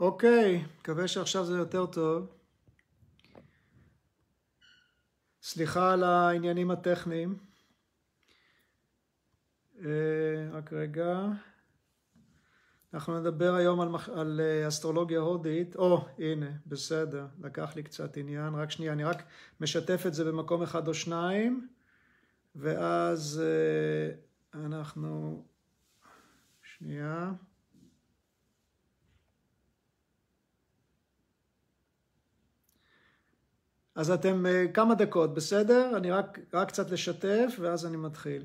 אוקיי, מקווה שעכשיו זה יותר טוב. סליחה על העניינים הטכניים. אה, רק רגע. אנחנו נדבר היום על, על אה, אסטרולוגיה הודית. או, הנה, בסדר, לקח לי קצת עניין. רק שנייה, אני רק משתף את זה במקום אחד או שניים, ואז אה, אנחנו... שנייה. אז אתם כמה דקות, בסדר? אני רק, רק קצת לשתף, ואז אני מתחיל.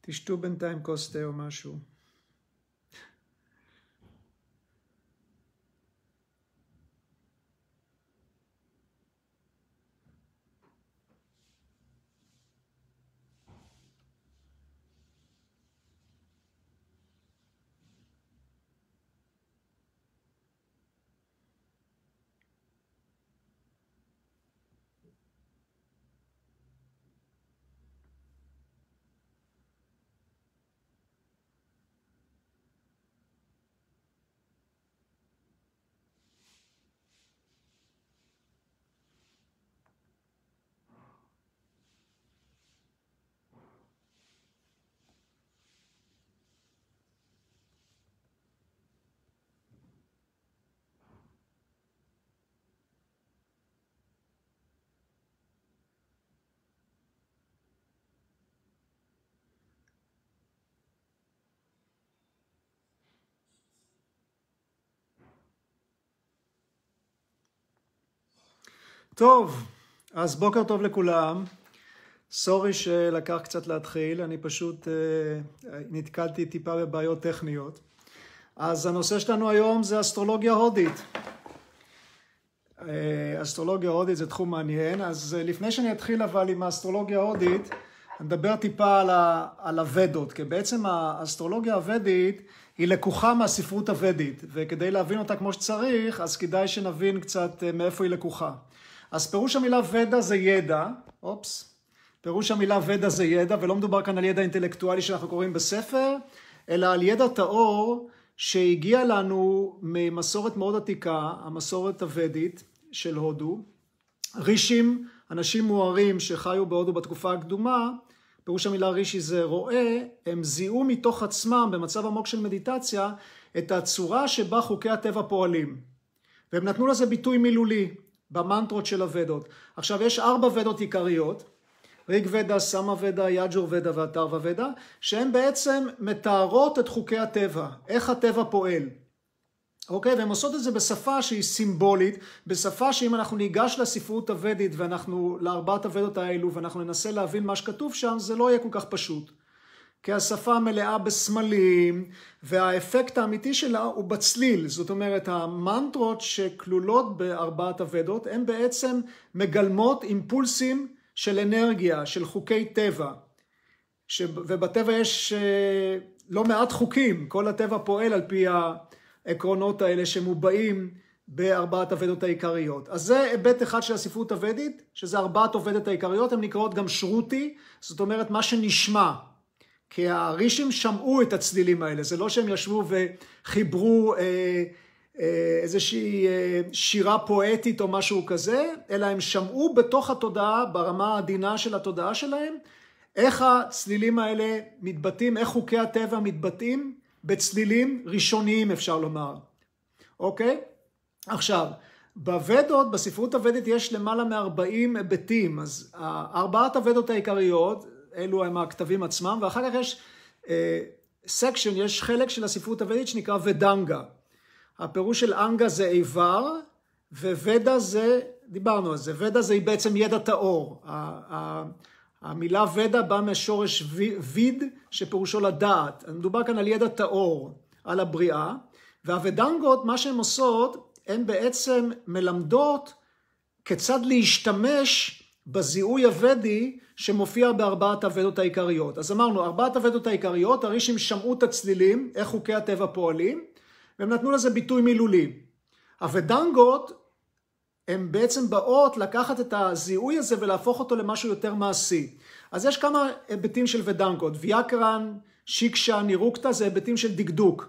תשתו בינתיים כוס תה או משהו. טוב, אז בוקר טוב לכולם. סורי שלקח קצת להתחיל, אני פשוט uh, נתקלתי טיפה בבעיות טכניות. אז הנושא שלנו היום זה אסטרולוגיה הודית. Uh, אסטרולוגיה הודית זה תחום מעניין, אז uh, לפני שאני אתחיל אבל עם האסטרולוגיה ההודית, נדבר טיפה על, ה, על הוודות, כי בעצם האסטרולוגיה הוודית היא לקוחה מהספרות הוודית, וכדי להבין אותה כמו שצריך, אז כדאי שנבין קצת מאיפה היא לקוחה. אז פירוש המילה ודה זה ידע, אופס, פירוש המילה ודה זה ידע, ולא מדובר כאן על ידע אינטלקטואלי שאנחנו קוראים בספר, אלא על ידע טהור שהגיע לנו ממסורת מאוד עתיקה, המסורת הוודית של הודו. רישים, אנשים מוארים שחיו בהודו בתקופה הקדומה, פירוש המילה רישי זה רואה, הם זיהו מתוך עצמם במצב עמוק של מדיטציה את הצורה שבה חוקי הטבע פועלים. והם נתנו לזה ביטוי מילולי. במנטרות של הוודות. עכשיו יש ארבע ודות עיקריות, ריג ודה, סמה ודה, יג'ור ודה ואתרווה ודה, שהן בעצם מתארות את חוקי הטבע, איך הטבע פועל. אוקיי? והן עושות את זה בשפה שהיא סימבולית, בשפה שאם אנחנו ניגש לספרות הוודית ואנחנו, לארבעת הוודות האלו, ואנחנו ננסה להבין מה שכתוב שם, זה לא יהיה כל כך פשוט. כי השפה מלאה בסמלים, והאפקט האמיתי שלה הוא בצליל. זאת אומרת, המנטרות שכלולות בארבעת הוודות, הן בעצם מגלמות אימפולסים של אנרגיה, של חוקי טבע. ש... ובטבע יש אה, לא מעט חוקים, כל הטבע פועל על פי העקרונות האלה שמובעים בארבעת הוודות העיקריות. אז זה היבט אחד של הספרות הוודית, שזה ארבעת הוודות העיקריות, הן נקראות גם שרותי, זאת אומרת מה שנשמע. כי הרישים שמעו את הצלילים האלה, זה לא שהם ישבו וחיברו אה, אה, איזושהי אה, שירה פואטית או משהו כזה, אלא הם שמעו בתוך התודעה, ברמה העדינה של התודעה שלהם, איך הצלילים האלה מתבטאים, איך חוקי הטבע מתבטאים בצלילים ראשוניים אפשר לומר, אוקיי? עכשיו, בוודות, בספרות הוודית יש למעלה מ-40 היבטים, אז ארבעת הוודות העיקריות אלו הם הכתבים עצמם, ואחר כך יש section, uh, יש חלק של הספרות הוודית שנקרא ודנגה. הפירוש של אנגה זה איבר, וודה זה, דיברנו על זה, ודה זה בעצם ידע טהור. המילה ודה באה משורש ויד, שפירושו לדעת. מדובר כאן על ידע טהור, על הבריאה, והוודנגות, מה שהן עושות, הן בעצם מלמדות כיצד להשתמש בזיהוי הוודי שמופיע בארבעת הוודות העיקריות. אז אמרנו, ארבעת הוודות העיקריות, הרישים שמעו את הצלילים, איך חוקי הטבע פועלים, והם נתנו לזה ביטוי מילולי. הוודנגות הן בעצם באות לקחת את הזיהוי הזה ולהפוך אותו למשהו יותר מעשי. אז יש כמה היבטים של ודנגות, ויאקרן, שיקשה, נירוקטה, זה היבטים של דקדוק.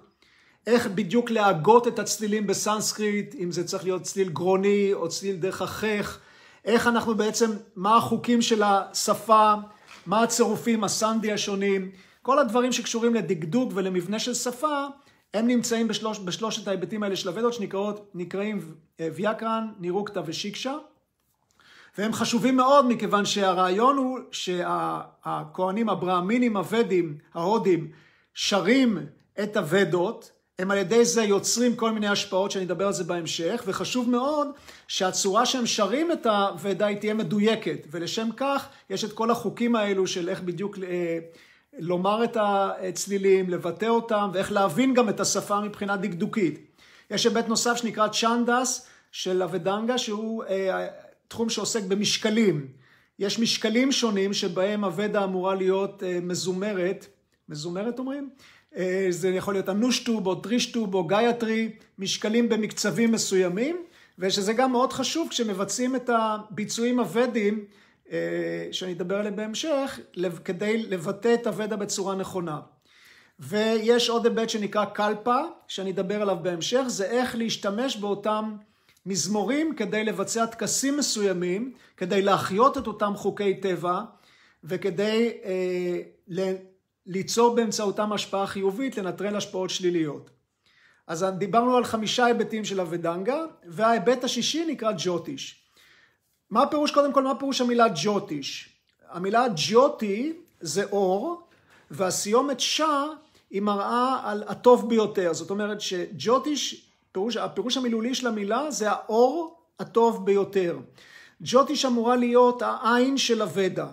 איך בדיוק להגות את הצלילים בסנסקריט, אם זה צריך להיות צליל גרוני או צליל דרך החך, איך אנחנו בעצם, מה החוקים של השפה, מה הצירופים, הסנדי השונים, כל הדברים שקשורים לדקדוק ולמבנה של שפה, הם נמצאים בשלוש, בשלושת ההיבטים האלה של הוודות שנקראים ויאקרן, נירוקטה ושיקשה. והם חשובים מאוד מכיוון שהרעיון הוא שהכהנים הברהמינים הוודים, ההודים, שרים את הוודות, הם על ידי זה יוצרים כל מיני השפעות שאני אדבר על זה בהמשך, וחשוב מאוד שהצורה שהם שרים את הוודה היא תהיה מדויקת, ולשם כך יש את כל החוקים האלו של איך בדיוק אה, לומר את הצלילים, לבטא אותם, ואיך להבין גם את השפה מבחינה דקדוקית. יש היבט נוסף שנקרא צ'נדס של הוודנגה, שהוא אה, תחום שעוסק במשקלים. יש משקלים שונים שבהם הוודה אמורה להיות אה, מזומרת, מזומרת אומרים? אה, זה יכול להיות אנושטוב או טרישטוב או גייטרי, משקלים במקצבים מסוימים, ושזה גם מאוד חשוב כשמבצעים את הביצועים הוודים, אה, שאני אדבר עליהם בהמשך, כדי לבטא את הוודה בצורה נכונה. ויש עוד היבט שנקרא קלפה, שאני אדבר עליו בהמשך, זה איך להשתמש באותם מזמורים כדי לבצע טקסים מסוימים, כדי להחיות את אותם חוקי טבע, וכדי אה, ליצור באמצעותם השפעה חיובית, לנטרל השפעות שליליות. אז דיברנו על חמישה היבטים של הוודנגה, וההיבט השישי נקרא ג'וטיש. מה הפירוש, קודם כל, מה פירוש המילה ג'וטיש? המילה ג'וטי זה אור, והסיומת שא היא מראה על הטוב ביותר. זאת אומרת שג'וטיש, פירוש, הפירוש המילולי של המילה זה האור הטוב ביותר. ג'וטיש אמורה להיות העין של הוודה.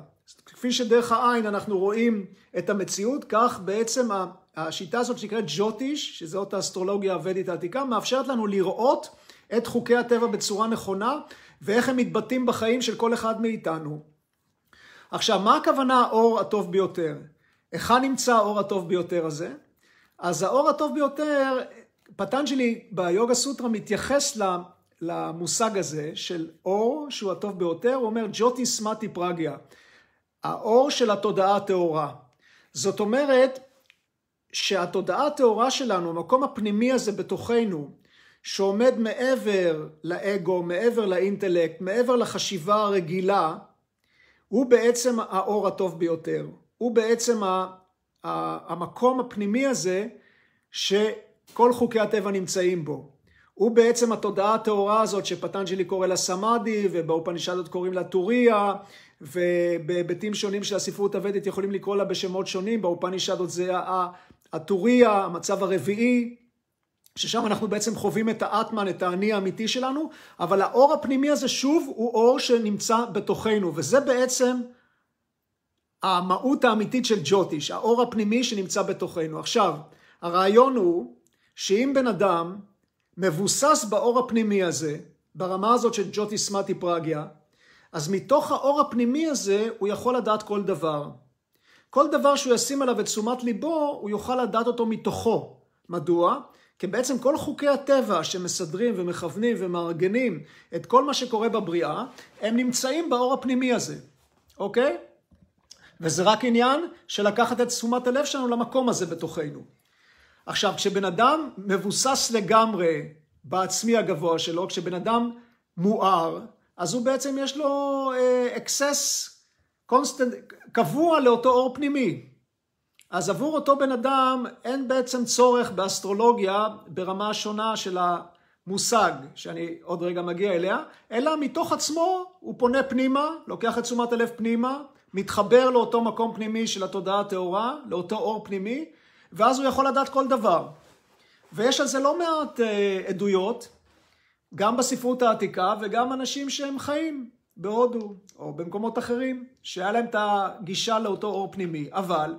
כפי שדרך העין אנחנו רואים את המציאות, כך בעצם השיטה הזאת שנקראת ג'וטיש, שזאת האסטרולוגיה הוודית העתיקה, מאפשרת לנו לראות את חוקי הטבע בצורה נכונה, ואיך הם מתבטאים בחיים של כל אחד מאיתנו. עכשיו, מה הכוונה האור הטוב ביותר? היכן נמצא האור הטוב ביותר הזה? אז האור הטוב ביותר, פטנג'לי ביוגה סוטרה מתייחס למושג הזה של אור שהוא הטוב ביותר, הוא אומר ג'וטי סמטי פרגיה. האור של התודעה הטהורה. זאת אומרת שהתודעה הטהורה שלנו, המקום הפנימי הזה בתוכנו, שעומד מעבר לאגו, מעבר לאינטלקט, מעבר לחשיבה הרגילה, הוא בעצם האור הטוב ביותר. הוא בעצם המקום הפנימי הזה שכל חוקי הטבע נמצאים בו. הוא בעצם התודעה הטהורה הזאת שפטנג'לי קורא לה סמאדי ובאופנישדות קוראים לה טוריה ובהיבטים שונים של הספרות הוודית יכולים לקרוא לה בשמות שונים, באופנישדות זה הטוריה, המצב הרביעי, ששם אנחנו בעצם חווים את האטמן, את האני האמיתי שלנו, אבל האור הפנימי הזה שוב הוא אור שנמצא בתוכנו, וזה בעצם המהות האמיתית של ג'וטיש, האור הפנימי שנמצא בתוכנו. עכשיו, הרעיון הוא שאם בן אדם מבוסס באור הפנימי הזה, ברמה הזאת של ג'וטי סמטי פרגיה, אז מתוך האור הפנימי הזה הוא יכול לדעת כל דבר. כל דבר שהוא ישים עליו את תשומת ליבו, הוא יוכל לדעת אותו מתוכו. מדוע? כי בעצם כל חוקי הטבע שמסדרים ומכוונים ומארגנים את כל מה שקורה בבריאה, הם נמצאים באור הפנימי הזה, אוקיי? וזה רק עניין של לקחת את תשומת הלב שלנו למקום הזה בתוכנו. עכשיו, כשבן אדם מבוסס לגמרי בעצמי הגבוה שלו, כשבן אדם מואר, אז הוא בעצם יש לו access constant, קבוע לאותו אור פנימי. אז עבור אותו בן אדם אין בעצם צורך באסטרולוגיה ברמה שונה של המושג, שאני עוד רגע מגיע אליה, אלא מתוך עצמו הוא פונה פנימה, לוקח את תשומת הלב פנימה, מתחבר לאותו מקום פנימי של התודעה הטהורה, לאותו אור פנימי, ואז הוא יכול לדעת כל דבר. ויש על זה לא מעט אה, עדויות, גם בספרות העתיקה וגם אנשים שהם חיים בהודו או במקומות אחרים, שהיה להם את הגישה לאותו אור פנימי. אבל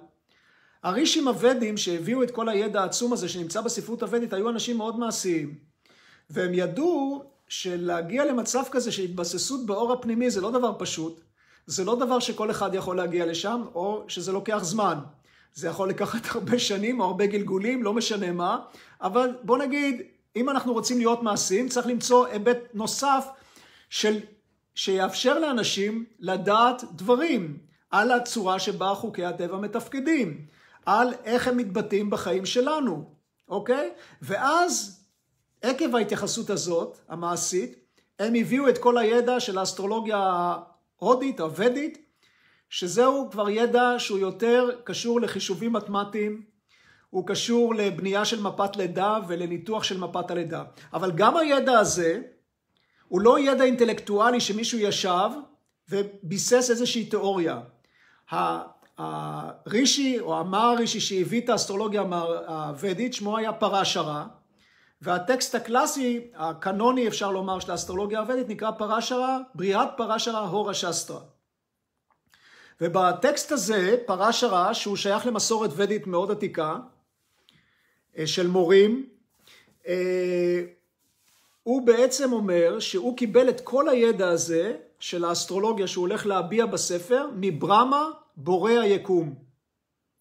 הרישים הוודים שהביאו את כל הידע העצום הזה שנמצא בספרות הוודית היו אנשים מאוד מעשיים. והם ידעו שלהגיע למצב כזה של התבססות באור הפנימי זה לא דבר פשוט. זה לא דבר שכל אחד יכול להגיע לשם, או שזה לוקח זמן. זה יכול לקחת הרבה שנים או הרבה גלגולים, לא משנה מה, אבל בוא נגיד, אם אנחנו רוצים להיות מעשיים, צריך למצוא היבט נוסף של, שיאפשר לאנשים לדעת דברים על הצורה שבה חוקי הטבע מתפקדים, על איך הם מתבטאים בחיים שלנו, אוקיי? ואז, עקב ההתייחסות הזאת, המעשית, הם הביאו את כל הידע של האסטרולוגיה ההודית, הוודית, שזהו כבר ידע שהוא יותר קשור לחישובים מתמטיים, הוא קשור לבנייה של מפת לידה ולניתוח של מפת הלידה. אבל גם הידע הזה הוא לא ידע אינטלקטואלי שמישהו ישב וביסס איזושהי תיאוריה. הרישי או המר הרישי שהביא את האסטרולוגיה הוודית שמו היה פרשרה והטקסט הקלאסי הקנוני אפשר לומר של האסטרולוגיה הוודית נקרא פרשרה בריאת פרשרה הורה שסטרה ובטקסט הזה, פרש הרע, שהוא שייך למסורת ודית מאוד עתיקה, של מורים, אה, הוא בעצם אומר שהוא קיבל את כל הידע הזה של האסטרולוגיה שהוא הולך להביע בספר מברמה בורא היקום,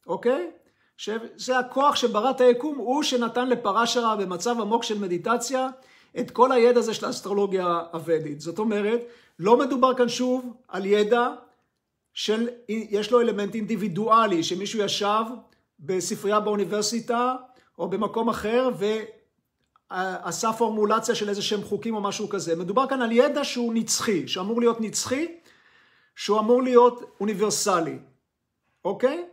אוקיי? שזה הכוח שברא את היקום, הוא שנתן לפרש הרע במצב עמוק של מדיטציה את כל הידע הזה של האסטרולוגיה הוודית. זאת אומרת, לא מדובר כאן שוב על ידע של, יש לו אלמנט אינדיבידואלי, שמישהו ישב בספרייה באוניברסיטה או במקום אחר ועשה פורמולציה של איזה שהם חוקים או משהו כזה. מדובר כאן על ידע שהוא נצחי, שאמור להיות נצחי, שהוא אמור להיות אוניברסלי, אוקיי?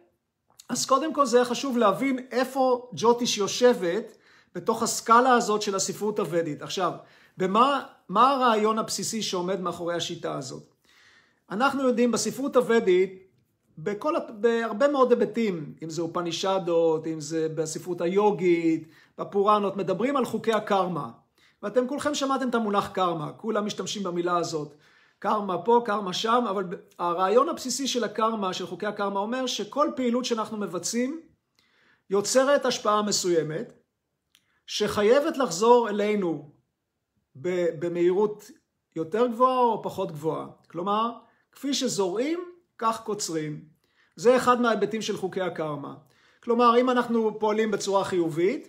אז קודם כל זה חשוב להבין איפה ג'וטיש יושבת בתוך הסקאלה הזאת של הספרות הוודית. עכשיו, במה, מה הרעיון הבסיסי שעומד מאחורי השיטה הזאת? אנחנו יודעים בספרות הוודית, בכל, בהרבה מאוד היבטים, אם זה אופנישדות, אם זה בספרות היוגית, בפוראנות, מדברים על חוקי הקרמה. ואתם כולכם שמעתם את המונח קרמה, כולם משתמשים במילה הזאת. קרמה פה, קרמה שם, אבל הרעיון הבסיסי של הקרמה, של חוקי הקרמה, אומר שכל פעילות שאנחנו מבצעים יוצרת השפעה מסוימת, שחייבת לחזור אלינו במהירות יותר גבוהה או פחות גבוהה. כלומר, כפי שזורעים, כך קוצרים. זה אחד מההיבטים של חוקי הקרמה. כלומר, אם אנחנו פועלים בצורה חיובית,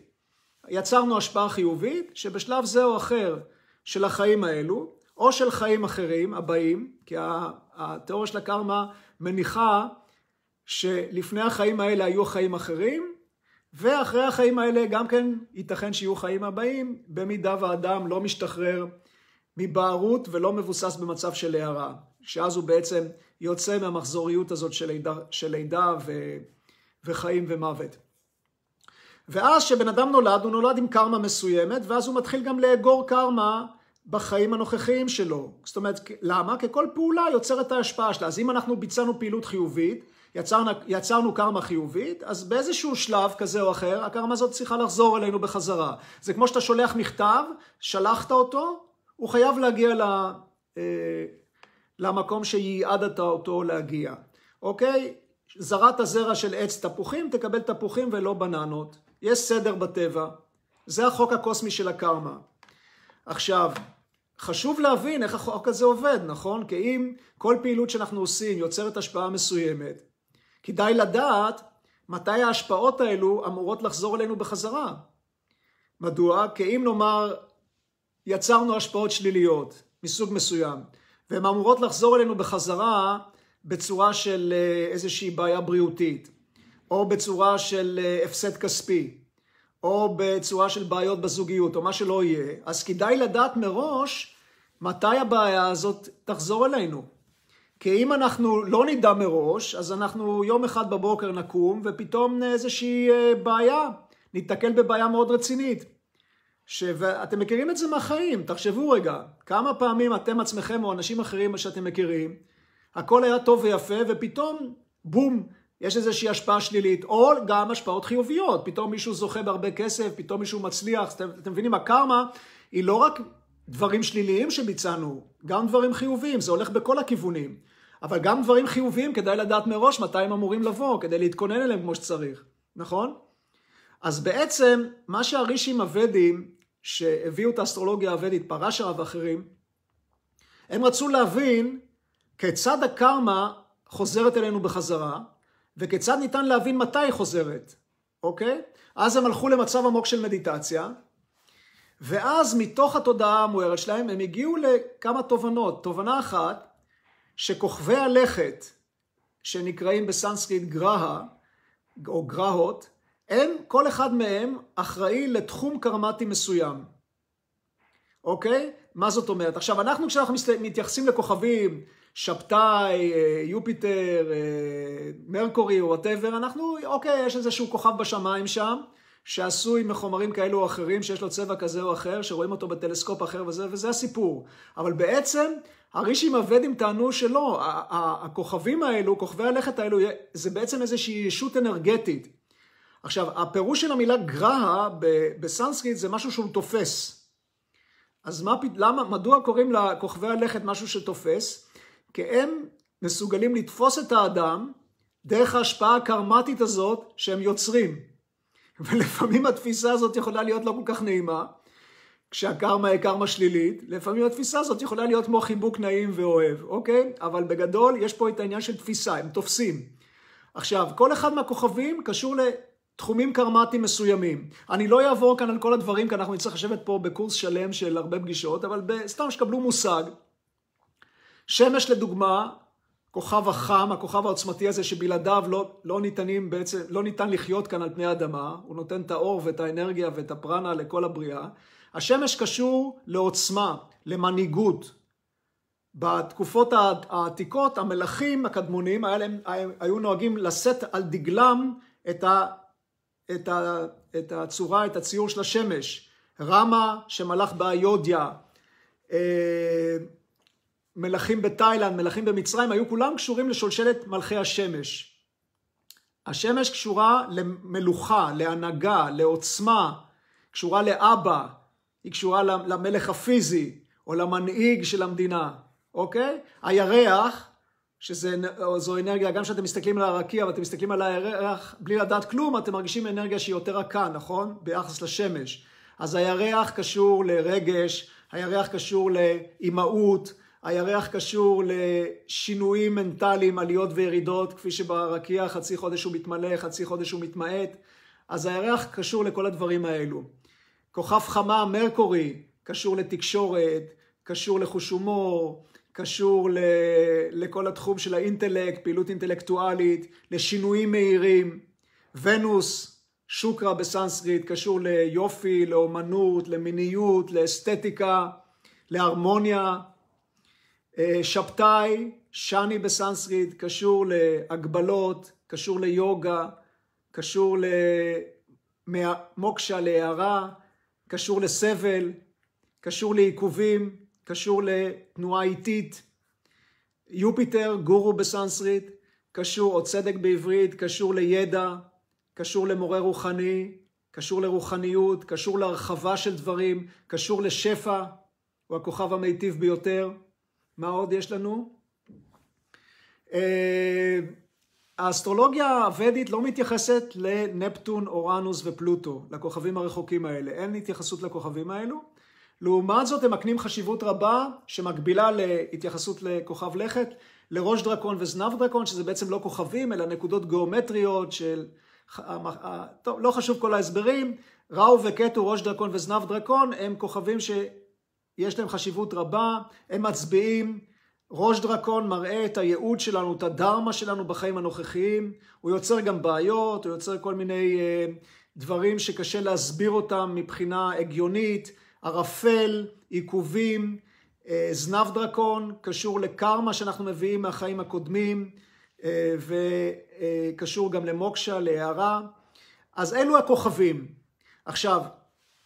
יצרנו השפעה חיובית, שבשלב זה או אחר של החיים האלו, או של חיים אחרים הבאים, כי התיאוריה של הקרמה מניחה שלפני החיים האלה היו חיים אחרים, ואחרי החיים האלה גם כן ייתכן שיהיו חיים הבאים, במידה והאדם לא משתחרר מבערות ולא מבוסס במצב של הערה. שאז הוא בעצם יוצא מהמחזוריות הזאת של לידה, של לידה ו, וחיים ומוות. ואז כשבן אדם נולד, הוא נולד עם קרמה מסוימת, ואז הוא מתחיל גם לאגור קרמה בחיים הנוכחיים שלו. זאת אומרת, למה? כי כל פעולה יוצרת את ההשפעה שלה. אז אם אנחנו ביצענו פעילות חיובית, יצרנו, יצרנו קרמה חיובית, אז באיזשהו שלב כזה או אחר, הקרמה הזאת צריכה לחזור אלינו בחזרה. זה כמו שאתה שולח מכתב, שלחת אותו, הוא חייב להגיע ל... למקום שייעדת אותו להגיע. אוקיי? זרעת הזרע של עץ תפוחים, תקבל תפוחים ולא בננות. יש סדר בטבע. זה החוק הקוסמי של הקרמה. עכשיו, חשוב להבין איך החוק הזה עובד, נכון? כי אם כל פעילות שאנחנו עושים יוצרת השפעה מסוימת, כדאי לדעת מתי ההשפעות האלו אמורות לחזור אלינו בחזרה. מדוע? כי אם נאמר יצרנו השפעות שליליות מסוג מסוים, והן אמורות לחזור אלינו בחזרה בצורה של אה, איזושהי בעיה בריאותית, או בצורה של אה, הפסד כספי, או בצורה של בעיות בזוגיות, או מה שלא יהיה, אז כדאי לדעת מראש מתי הבעיה הזאת תחזור אלינו. כי אם אנחנו לא נדע מראש, אז אנחנו יום אחד בבוקר נקום, ופתאום איזושהי אה, בעיה, ניתקל בבעיה מאוד רצינית. ש... ואתם מכירים את זה מהחיים, תחשבו רגע, כמה פעמים אתם עצמכם או אנשים אחרים שאתם מכירים, הכל היה טוב ויפה ופתאום בום, יש איזושהי השפעה שלילית, או גם השפעות חיוביות, פתאום מישהו זוכה בהרבה כסף, פתאום מישהו מצליח, אתם, אתם מבינים, הקרמה היא לא רק דברים שליליים שביצענו, גם דברים חיוביים, זה הולך בכל הכיוונים, אבל גם דברים חיוביים כדאי לדעת מראש מתי הם אמורים לבוא, כדי להתכונן אליהם כמו שצריך, נכון? אז בעצם מה שהרישים הוודים שהביאו את האסטרולוגיה הוודית, פרשרה ואחרים, הם רצו להבין כיצד הקרמה חוזרת אלינו בחזרה, וכיצד ניתן להבין מתי היא חוזרת, אוקיי? אז הם הלכו למצב עמוק של מדיטציה, ואז מתוך התודעה המוארת שלהם הם הגיעו לכמה תובנות. תובנה אחת, שכוכבי הלכת, שנקראים בסנסקריט גרהה, או גרהות, הם, כל אחד מהם אחראי לתחום קרמטי מסוים. אוקיי? מה זאת אומרת? עכשיו, אנחנו כשאנחנו מתייחסים לכוכבים, שבתאי, אה, יופיטר, אה, מרקורי whatever, אנחנו, אוקיי, יש איזשהו כוכב בשמיים שם, שעשוי מחומרים כאלו או אחרים, שיש לו צבע כזה או אחר, שרואים אותו בטלסקופ אחר וזה, וזה הסיפור. אבל בעצם, הרישים הוודים טענו שלא, הכוכבים האלו, כוכבי הלכת האלו, זה בעצם איזושהי ישות אנרגטית. עכשיו, הפירוש של המילה גרהה בסנסקריט זה משהו שהוא תופס. אז מה, למה, מדוע קוראים לכוכבי הלכת משהו שתופס? כי הם מסוגלים לתפוס את האדם דרך ההשפעה הקרמטית הזאת שהם יוצרים. ולפעמים התפיסה הזאת יכולה להיות לא כל כך נעימה, כשהקרמה היא קרמה שלילית, לפעמים התפיסה הזאת יכולה להיות כמו חיבוק נעים ואוהב, אוקיי? אבל בגדול יש פה את העניין של תפיסה, הם תופסים. עכשיו, כל אחד מהכוכבים קשור לתחומים קרמטיים מסוימים. אני לא אעבור כאן על כל הדברים, כי אנחנו נצטרך לשבת פה בקורס שלם של הרבה פגישות, אבל סתם שקבלו מושג. שמש לדוגמה, כוכב החם, הכוכב העוצמתי הזה שבלעדיו לא, לא ניתנים בעצם, לא ניתן לחיות כאן על פני האדמה, הוא נותן את האור ואת האנרגיה ואת הפרנה לכל הבריאה. השמש קשור לעוצמה, למנהיגות. בתקופות העתיקות המלכים הקדמונים היו נוהגים לשאת על דגלם את, את, ה, את הצורה, את הציור של השמש. רמה שמלך באיודיה, אה, מלכים בתאילנד, מלכים במצרים, היו כולם קשורים לשולשלת מלכי השמש. השמש קשורה למלוכה, להנהגה, לעוצמה, קשורה לאבא, היא קשורה למלך הפיזי, או למנהיג של המדינה, אוקיי? הירח, שזו אנרגיה, גם כשאתם מסתכלים על הרקיע ואתם מסתכלים על הירח בלי לדעת כלום, אתם מרגישים אנרגיה שהיא יותר רכה, נכון? ביחס לשמש. אז הירח קשור לרגש, הירח קשור לאימהות, הירח קשור לשינויים מנטליים, עליות וירידות, כפי שברקיע חצי חודש הוא מתמלא, חצי חודש הוא מתמעט, אז הירח קשור לכל הדברים האלו. כוכב חמה, מרקורי, קשור לתקשורת, קשור לחוש הומור, קשור ל... לכל התחום של האינטלקט, פעילות אינטלקטואלית, לשינויים מהירים. ונוס, שוקרה בסנסקריט, קשור ליופי, לאומנות, למיניות, לאסתטיקה, להרמוניה. אה, שבתאי, שני בסנסקריט, קשור להגבלות, קשור ליוגה, קשור למוקשה, להארה, קשור לסבל, קשור לעיכובים, קשור לתנועה איטית. יופיטר, גורו בסנסקריט, קשור, או צדק בעברית, קשור לידע, קשור למורה רוחני, קשור לרוחניות, קשור להרחבה של דברים, קשור לשפע, הוא הכוכב המיטיב ביותר. מה עוד יש לנו? אה, האסטרולוגיה הוודית לא מתייחסת לנפטון, אורנוס ופלוטו, לכוכבים הרחוקים האלה. אין התייחסות לכוכבים האלו. לעומת זאת, הם מקנים חשיבות רבה שמקבילה להתייחסות לכוכב לכת, לראש דרקון וזנב דרקון, שזה בעצם לא כוכבים, אלא נקודות גיאומטריות של... טוב, לא חשוב כל ההסברים. ראו וקטו, ראש דרקון וזנב דרקון, הם כוכבים שיש להם חשיבות רבה, הם מצביעים ראש דרקון מראה את הייעוד שלנו, את הדרמה שלנו בחיים הנוכחיים, הוא יוצר גם בעיות, הוא יוצר כל מיני uh, דברים שקשה להסביר אותם מבחינה הגיונית, ערפל, עיכובים, uh, זנב דרקון, קשור לקרמה שאנחנו מביאים מהחיים הקודמים, uh, וקשור גם למוקשה, להערה. אז אלו הכוכבים. עכשיו,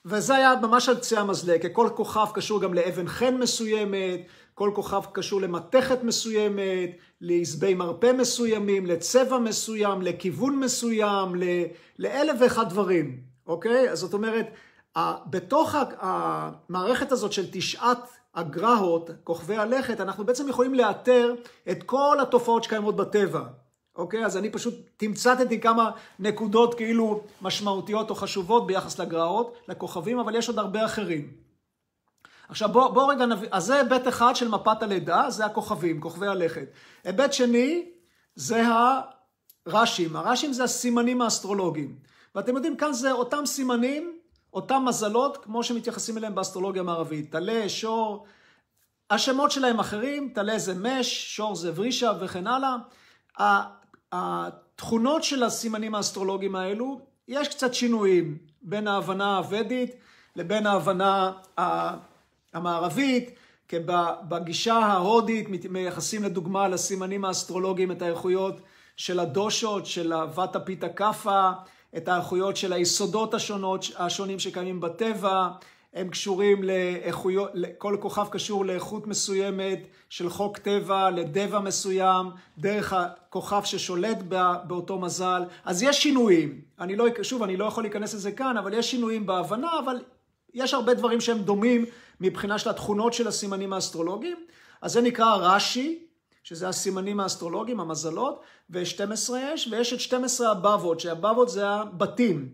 וזה היה ממש על קצה המזלג, כי כל כוכב קשור גם לאבן חן מסוימת, כל כוכב קשור למתכת מסוימת, לעזבי מרפא מסוימים, לצבע מסוים, לכיוון מסוים, לאלף ואחד דברים, אוקיי? אז זאת אומרת, בתוך המערכת הזאת של תשעת הגרהות, כוכבי הלכת, אנחנו בעצם יכולים לאתר את כל התופעות שקיימות בטבע. אוקיי? אז אני פשוט תמצתתי כמה נקודות כאילו משמעותיות או חשובות ביחס לגרהות, לכוכבים, אבל יש עוד הרבה אחרים. עכשיו בוא, בוא רגע נביא, אז זה היבט אחד של מפת הלידה, זה הכוכבים, כוכבי הלכת. היבט שני, זה הרשים. הרשים זה הסימנים האסטרולוגיים. ואתם יודעים, כאן זה אותם סימנים, אותם מזלות, כמו שמתייחסים אליהם באסטרולוגיה המערבית. טלה, שור, השמות שלהם אחרים, טלה זה מש, שור זה ורישה וכן הלאה. התכונות של הסימנים האסטרולוגיים האלו, יש קצת שינויים בין ההבנה הוודית לבין ההבנה המערבית, כי בגישה ההודית מייחסים לדוגמה לסימנים האסטרולוגיים את האיכויות של הדושות, של הוואטה פיתה קאפה, את האיכויות של היסודות השונות, השונים שקיימים בטבע, הם קשורים לאיכויות, כל כוכב קשור לאיכות מסוימת של חוק טבע, לדבע מסוים, דרך הכוכב ששולט באותו מזל. אז יש שינויים. אני לא, שוב, אני לא יכול להיכנס לזה כאן, אבל יש שינויים בהבנה, אבל יש הרבה דברים שהם דומים מבחינה של התכונות של הסימנים האסטרולוגיים. אז זה נקרא רש"י, שזה הסימנים האסטרולוגיים, המזלות, ו-12 יש, ויש את 12 הבבות, שהבבות זה הבתים.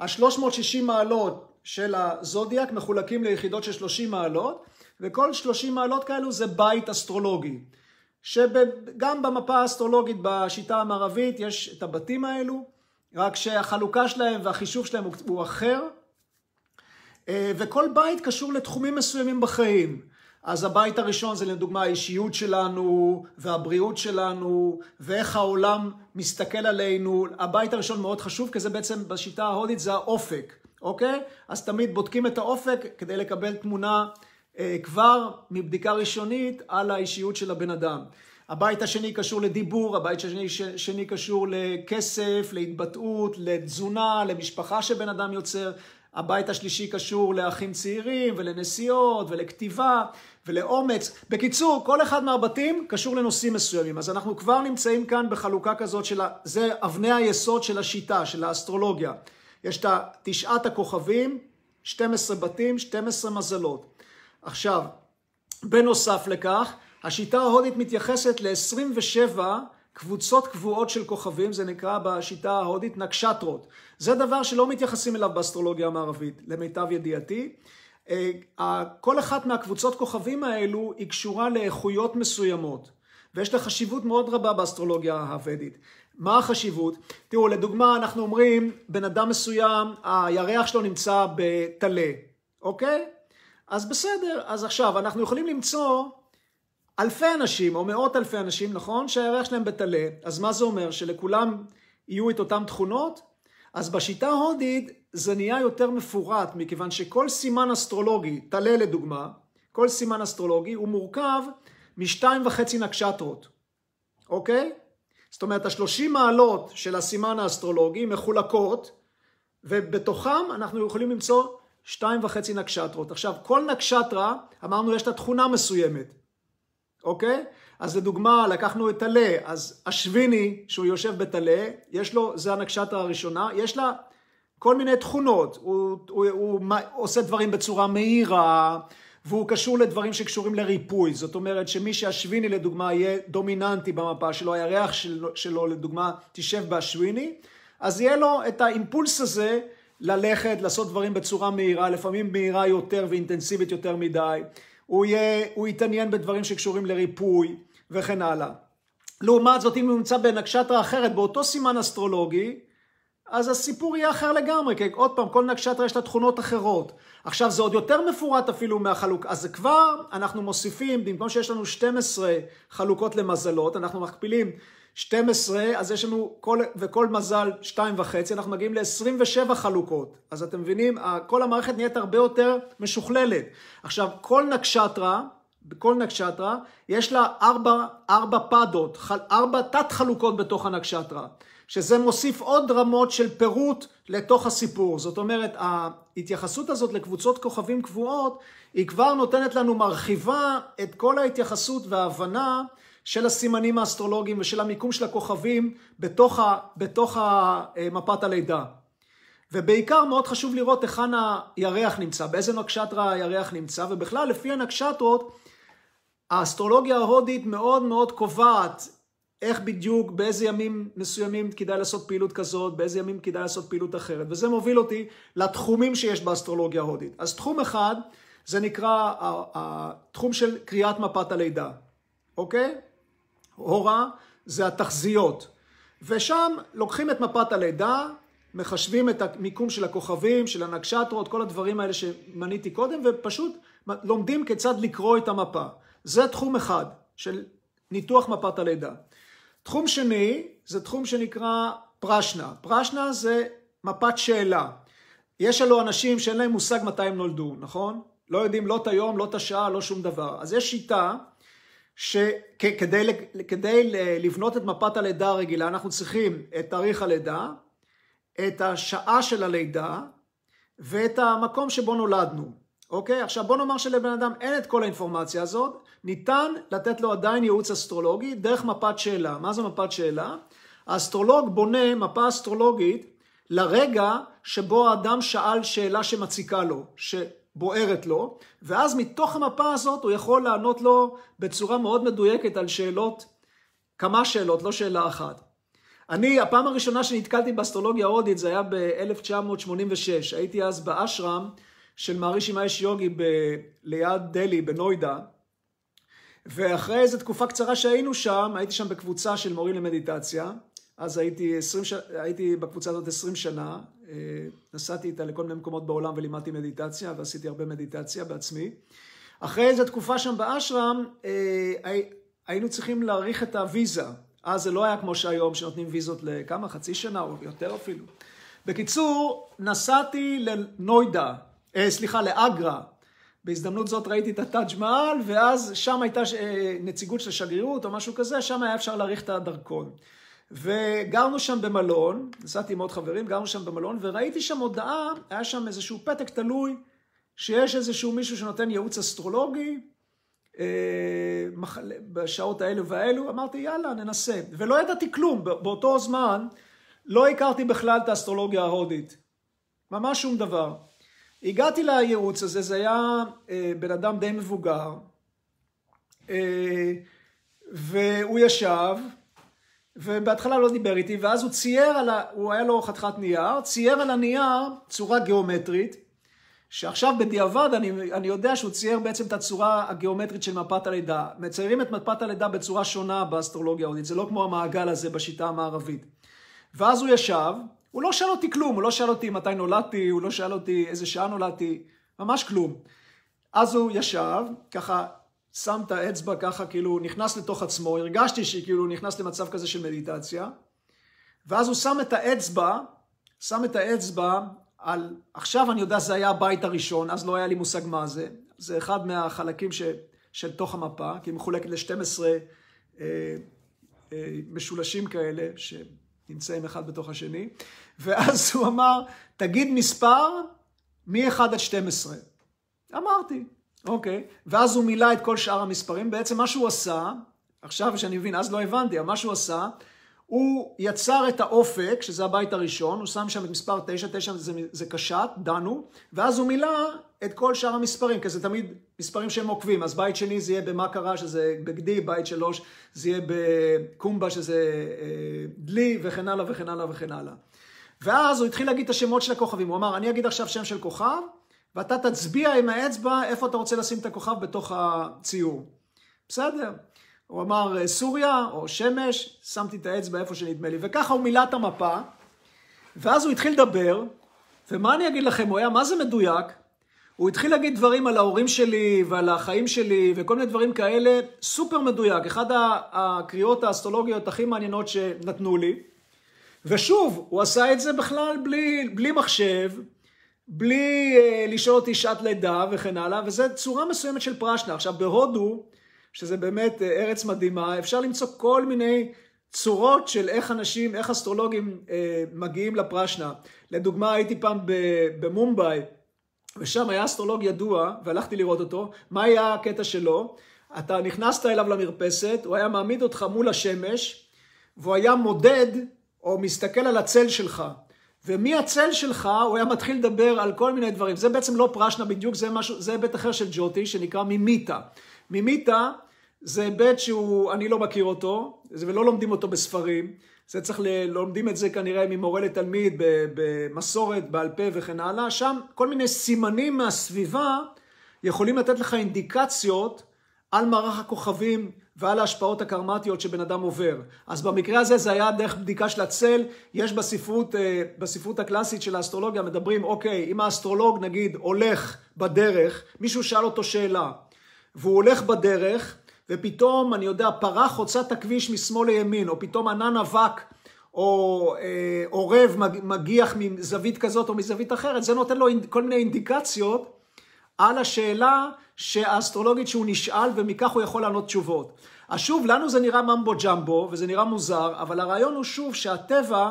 ה-360 מעלות של הזודיאק מחולקים ליחידות של 30 מעלות, וכל 30 מעלות כאלו זה בית אסטרולוגי. שגם במפה האסטרולוגית בשיטה המערבית יש את הבתים האלו, רק שהחלוקה שלהם והחישוב שלהם הוא, אחר, אה, וכל בית קשור לתחומים מסוימים בחיים. אז הבית הראשון זה לדוגמה האישיות שלנו והבריאות שלנו ואיך העולם מסתכל עלינו. הבית הראשון מאוד חשוב כי זה בעצם בשיטה ההודית זה האופק, אוקיי? אז תמיד בודקים את האופק כדי לקבל תמונה אה, כבר מבדיקה ראשונית על האישיות של הבן אדם. הבית השני קשור לדיבור, הבית השני שני קשור לכסף, להתבטאות, לתזונה, למשפחה שבן אדם יוצר. הבית השלישי קשור לאחים צעירים ולנסיעות ולכתיבה ולאומץ. בקיצור, כל אחד מהבתים קשור לנושאים מסוימים. אז אנחנו כבר נמצאים כאן בחלוקה כזאת של, זה אבני היסוד של השיטה, של האסטרולוגיה. יש את תשעת הכוכבים, 12 בתים, 12 מזלות. עכשיו, בנוסף לכך, השיטה ההודית מתייחסת ל-27 קבוצות קבועות של כוכבים, זה נקרא בשיטה ההודית נקשטרות. זה דבר שלא מתייחסים אליו באסטרולוגיה המערבית, למיטב ידיעתי. אה, כל אחת מהקבוצות כוכבים האלו היא קשורה לאיכויות מסוימות, ויש לה חשיבות מאוד רבה באסטרולוגיה הוודית. מה החשיבות? תראו, לדוגמה, אנחנו אומרים, בן אדם מסוים, הירח שלו נמצא בטלה, אוקיי? אז בסדר, אז עכשיו, אנחנו יכולים למצוא אלפי אנשים, או מאות אלפי אנשים, נכון? שהירח שלהם בטלה. אז מה זה אומר? שלכולם יהיו את אותן תכונות? אז בשיטה ההודית זה נהיה יותר מפורט, מכיוון שכל סימן אסטרולוגי, טלה לדוגמה, כל סימן אסטרולוגי הוא מורכב משתיים וחצי נקשטרות, אוקיי? זאת אומרת, השלושים מעלות של הסימן האסטרולוגי מחולקות, ובתוכם אנחנו יכולים למצוא שתיים וחצי נקשטרות. עכשיו, כל נקשטרה, אמרנו, יש לה תכונה מסוימת, אוקיי? אז לדוגמה, לקחנו את טלה, אז השוויני, שהוא יושב בטלה, יש לו, זה הנקשטרה הראשונה, יש לה כל מיני תכונות, הוא, הוא, הוא, הוא עושה דברים בצורה מהירה, והוא קשור לדברים שקשורים לריפוי, זאת אומרת שמי שהשוויני לדוגמה יהיה דומיננטי במפה שלו, הירח שלו, שלו לדוגמה תשב בהשוויני, אז יהיה לו את האימפולס הזה ללכת, לעשות דברים בצורה מהירה, לפעמים מהירה יותר ואינטנסיבית יותר מדי, הוא, יהיה, הוא יתעניין בדברים שקשורים לריפוי וכן הלאה. לעומת זאת אם הוא נמצא בנקשטרה אחרת באותו סימן אסטרולוגי, אז הסיפור יהיה אחר לגמרי, כי עוד פעם, כל נקשטרה יש לה תכונות אחרות. עכשיו, זה עוד יותר מפורט אפילו מהחלוק, אז זה כבר, אנחנו מוסיפים, במקום שיש לנו 12 חלוקות למזלות, אנחנו מכפילים 12, אז יש לנו, כל, וכל מזל 2.5, אנחנו מגיעים ל-27 חלוקות. אז אתם מבינים, כל המערכת נהיית הרבה יותר משוכללת. עכשיו, כל נקשטרה, בכל נקשטרה, יש לה ארבע, ארבע פדות, ארבע תת חלוקות בתוך הנקשטרה. שזה מוסיף עוד רמות של פירוט לתוך הסיפור. זאת אומרת, ההתייחסות הזאת לקבוצות כוכבים קבועות, היא כבר נותנת לנו, מרחיבה את כל ההתייחסות וההבנה של הסימנים האסטרולוגיים ושל המיקום של הכוכבים בתוך, ה, בתוך ה, מפת הלידה. ובעיקר מאוד חשוב לראות היכן הירח נמצא, באיזה נקשטרה הירח נמצא, ובכלל לפי הנקשטרות, האסטרולוגיה ההודית מאוד מאוד קובעת איך בדיוק, באיזה ימים מסוימים כדאי לעשות פעילות כזאת, באיזה ימים כדאי לעשות פעילות אחרת. וזה מוביל אותי לתחומים שיש באסטרולוגיה ההודית. אז תחום אחד זה נקרא התחום של קריאת מפת הלידה, אוקיי? הורה זה התחזיות. ושם לוקחים את מפת הלידה, מחשבים את המיקום של הכוכבים, של הנקשטרות, כל הדברים האלה שמניתי קודם, ופשוט לומדים כיצד לקרוא את המפה. זה תחום אחד של ניתוח מפת הלידה. תחום שני זה תחום שנקרא פרשנה. פרשנה זה מפת שאלה. יש אלו אנשים שאין להם מושג מתי הם נולדו, נכון? לא יודעים לא את היום, לא את השעה, לא שום דבר. אז יש שיטה שכדי לבנות את מפת הלידה הרגילה, אנחנו צריכים את תאריך הלידה, את השעה של הלידה ואת המקום שבו נולדנו. אוקיי? עכשיו בוא נאמר שלבן אדם אין את כל האינפורמציה הזאת, ניתן לתת לו עדיין ייעוץ אסטרולוגי דרך מפת שאלה. מה זו מפת שאלה? האסטרולוג בונה מפה אסטרולוגית לרגע שבו האדם שאל שאלה שמציקה לו, שבוערת לו, ואז מתוך המפה הזאת הוא יכול לענות לו בצורה מאוד מדויקת על שאלות, כמה שאלות, לא שאלה אחת. אני, הפעם הראשונה שנתקלתי באסטרולוגיה ההודית זה היה ב-1986, הייתי אז באשרם של מעריש עם האש יוגי ב- ליד דלי, בנוידה, ואחרי איזו תקופה קצרה שהיינו שם, הייתי שם בקבוצה של מורים למדיטציה, אז הייתי, 20 ש... הייתי בקבוצה הזאת 20 שנה, אה, נסעתי איתה לכל מיני מקומות בעולם ולימדתי מדיטציה, ועשיתי הרבה מדיטציה בעצמי. אחרי איזו תקופה שם באשרם, אה, היינו צריכים להאריך את הוויזה. אז זה לא היה כמו שהיום, שנותנים ויזות לכמה? חצי שנה או יותר אפילו. בקיצור, נסעתי לנוידה, אה, סליחה, לאגרה. בהזדמנות זאת ראיתי את הטאג' מעל, ואז שם הייתה אה, נציגות של שגרירות או משהו כזה, שם היה אפשר להאריך את הדרכון. וגרנו שם במלון, נסעתי עם עוד חברים, גרנו שם במלון, וראיתי שם הודעה, היה שם איזשהו פתק תלוי, שיש איזשהו מישהו שנותן ייעוץ אסטרולוגי, אה, בשעות האלו והאלו, אמרתי יאללה ננסה, ולא ידעתי כלום, באותו זמן לא הכרתי בכלל את האסטרולוגיה ההודית, ממש שום דבר. הגעתי לייעוץ הזה, זה היה אה, בן אדם די מבוגר, אה, והוא ישב, ובהתחלה לא דיבר איתי, ואז הוא צייר על ה... הוא היה לו חתיכת נייר, צייר על הנייר צורה גיאומטרית, שעכשיו בדיעבד אני, אני יודע שהוא צייר בעצם את הצורה הגיאומטרית של מפת הלידה. מציירים את מפת הלידה בצורה שונה באסטרולוגיה ההודית, זה לא כמו המעגל הזה בשיטה המערבית. ואז הוא ישב, הוא לא שאל אותי כלום, הוא לא שאל אותי מתי נולדתי, הוא לא שאל אותי איזה שעה נולדתי, ממש כלום. אז הוא ישב, ככה שם את האצבע ככה, כאילו נכנס לתוך עצמו, הרגשתי שכאילו נכנס למצב כזה של מדיטציה, ואז הוא שם את האצבע, שם את האצבע על, עכשיו אני יודע, זה היה הבית הראשון, אז לא היה לי מושג מה זה, זה אחד מהחלקים ש, של תוך המפה, כי היא מחולקת ל-12 אה, אה, משולשים כאלה, שנמצאים אחד בתוך השני, ואז הוא אמר, תגיד מספר מ-1 עד 12. אמרתי, אוקיי, ואז הוא מילא את כל שאר המספרים, בעצם מה שהוא עשה, עכשיו שאני מבין, אז לא הבנתי, אבל מה שהוא עשה, הוא יצר את האופק, שזה הבית הראשון, הוא שם שם את מספר 9, 9 זה, זה קשת, דנו, ואז הוא מילא את כל שאר המספרים, כי זה תמיד מספרים שהם עוקבים, אז בית שני זה יהיה במה קרה, שזה בגדי, בית שלוש זה יהיה בקומבה, שזה אה, דלי, וכן הלאה וכן הלאה וכן הלאה. ואז הוא התחיל להגיד את השמות של הכוכבים, הוא אמר, אני אגיד עכשיו שם של כוכב, ואתה תצביע עם האצבע איפה אתה רוצה לשים את הכוכב בתוך הציור. בסדר? הוא אמר סוריה או שמש, שמתי את האצבע איפה שנדמה לי, וככה הוא מילא את המפה, ואז הוא התחיל לדבר, ומה אני אגיד לכם, הוא היה מה זה מדויק, הוא התחיל להגיד דברים על ההורים שלי ועל החיים שלי וכל מיני דברים כאלה, סופר מדויק, אחד הקריאות האסטרולוגיות הכי מעניינות שנתנו לי, ושוב, הוא עשה את זה בכלל בלי, בלי מחשב, בלי uh, לשאול אותי שעת לידה וכן הלאה, וזו צורה מסוימת של פרשנה. עכשיו, בהודו, שזה באמת uh, ארץ מדהימה, אפשר למצוא כל מיני צורות של איך אנשים, איך אסטרולוגים uh, מגיעים לפרשנה. לדוגמה, הייתי פעם במומבאי, ושם היה אסטרולוג ידוע, והלכתי לראות אותו. מה היה הקטע שלו? אתה נכנסת אליו למרפסת, הוא היה מעמיד אותך מול השמש, והוא היה מודד או מסתכל על הצל שלך. ומהצל שלך הוא היה מתחיל לדבר על כל מיני דברים. זה בעצם לא פרשנה בדיוק, זה, משהו, זה היבט אחר של ג'וטי שנקרא מימיטה. מימיטה זה היבט שהוא, אני לא מכיר אותו, ולא לומדים אותו בספרים. זה צריך, ל... לומדים את זה כנראה ממורה לתלמיד, במסורת, בעל פה וכן הלאה. שם כל מיני סימנים מהסביבה יכולים לתת לך אינדיקציות על מערך הכוכבים ועל ההשפעות הקרמטיות שבן אדם עובר. אז במקרה הזה זה היה דרך בדיקה של הצל, יש בספרות, אה, בספרות הקלאסית של האסטרולוגיה מדברים, אוקיי, אם האסטרולוג נגיד הולך בדרך, מישהו שאל אותו שאלה, והוא הולך בדרך, ופתאום, אני יודע, פרה חוצה את הכביש משמאל לימין, או פתאום ענן אבק או אה, עורב מגיח מזווית כזאת או מזווית אחרת, זה נותן לו כל מיני אינדיקציות על השאלה האסטרולוגית שהוא נשאל ומכך הוא יכול לענות תשובות. אז שוב, לנו זה נראה ממבו ג'מבו וזה נראה מוזר, אבל הרעיון הוא שוב שהטבע,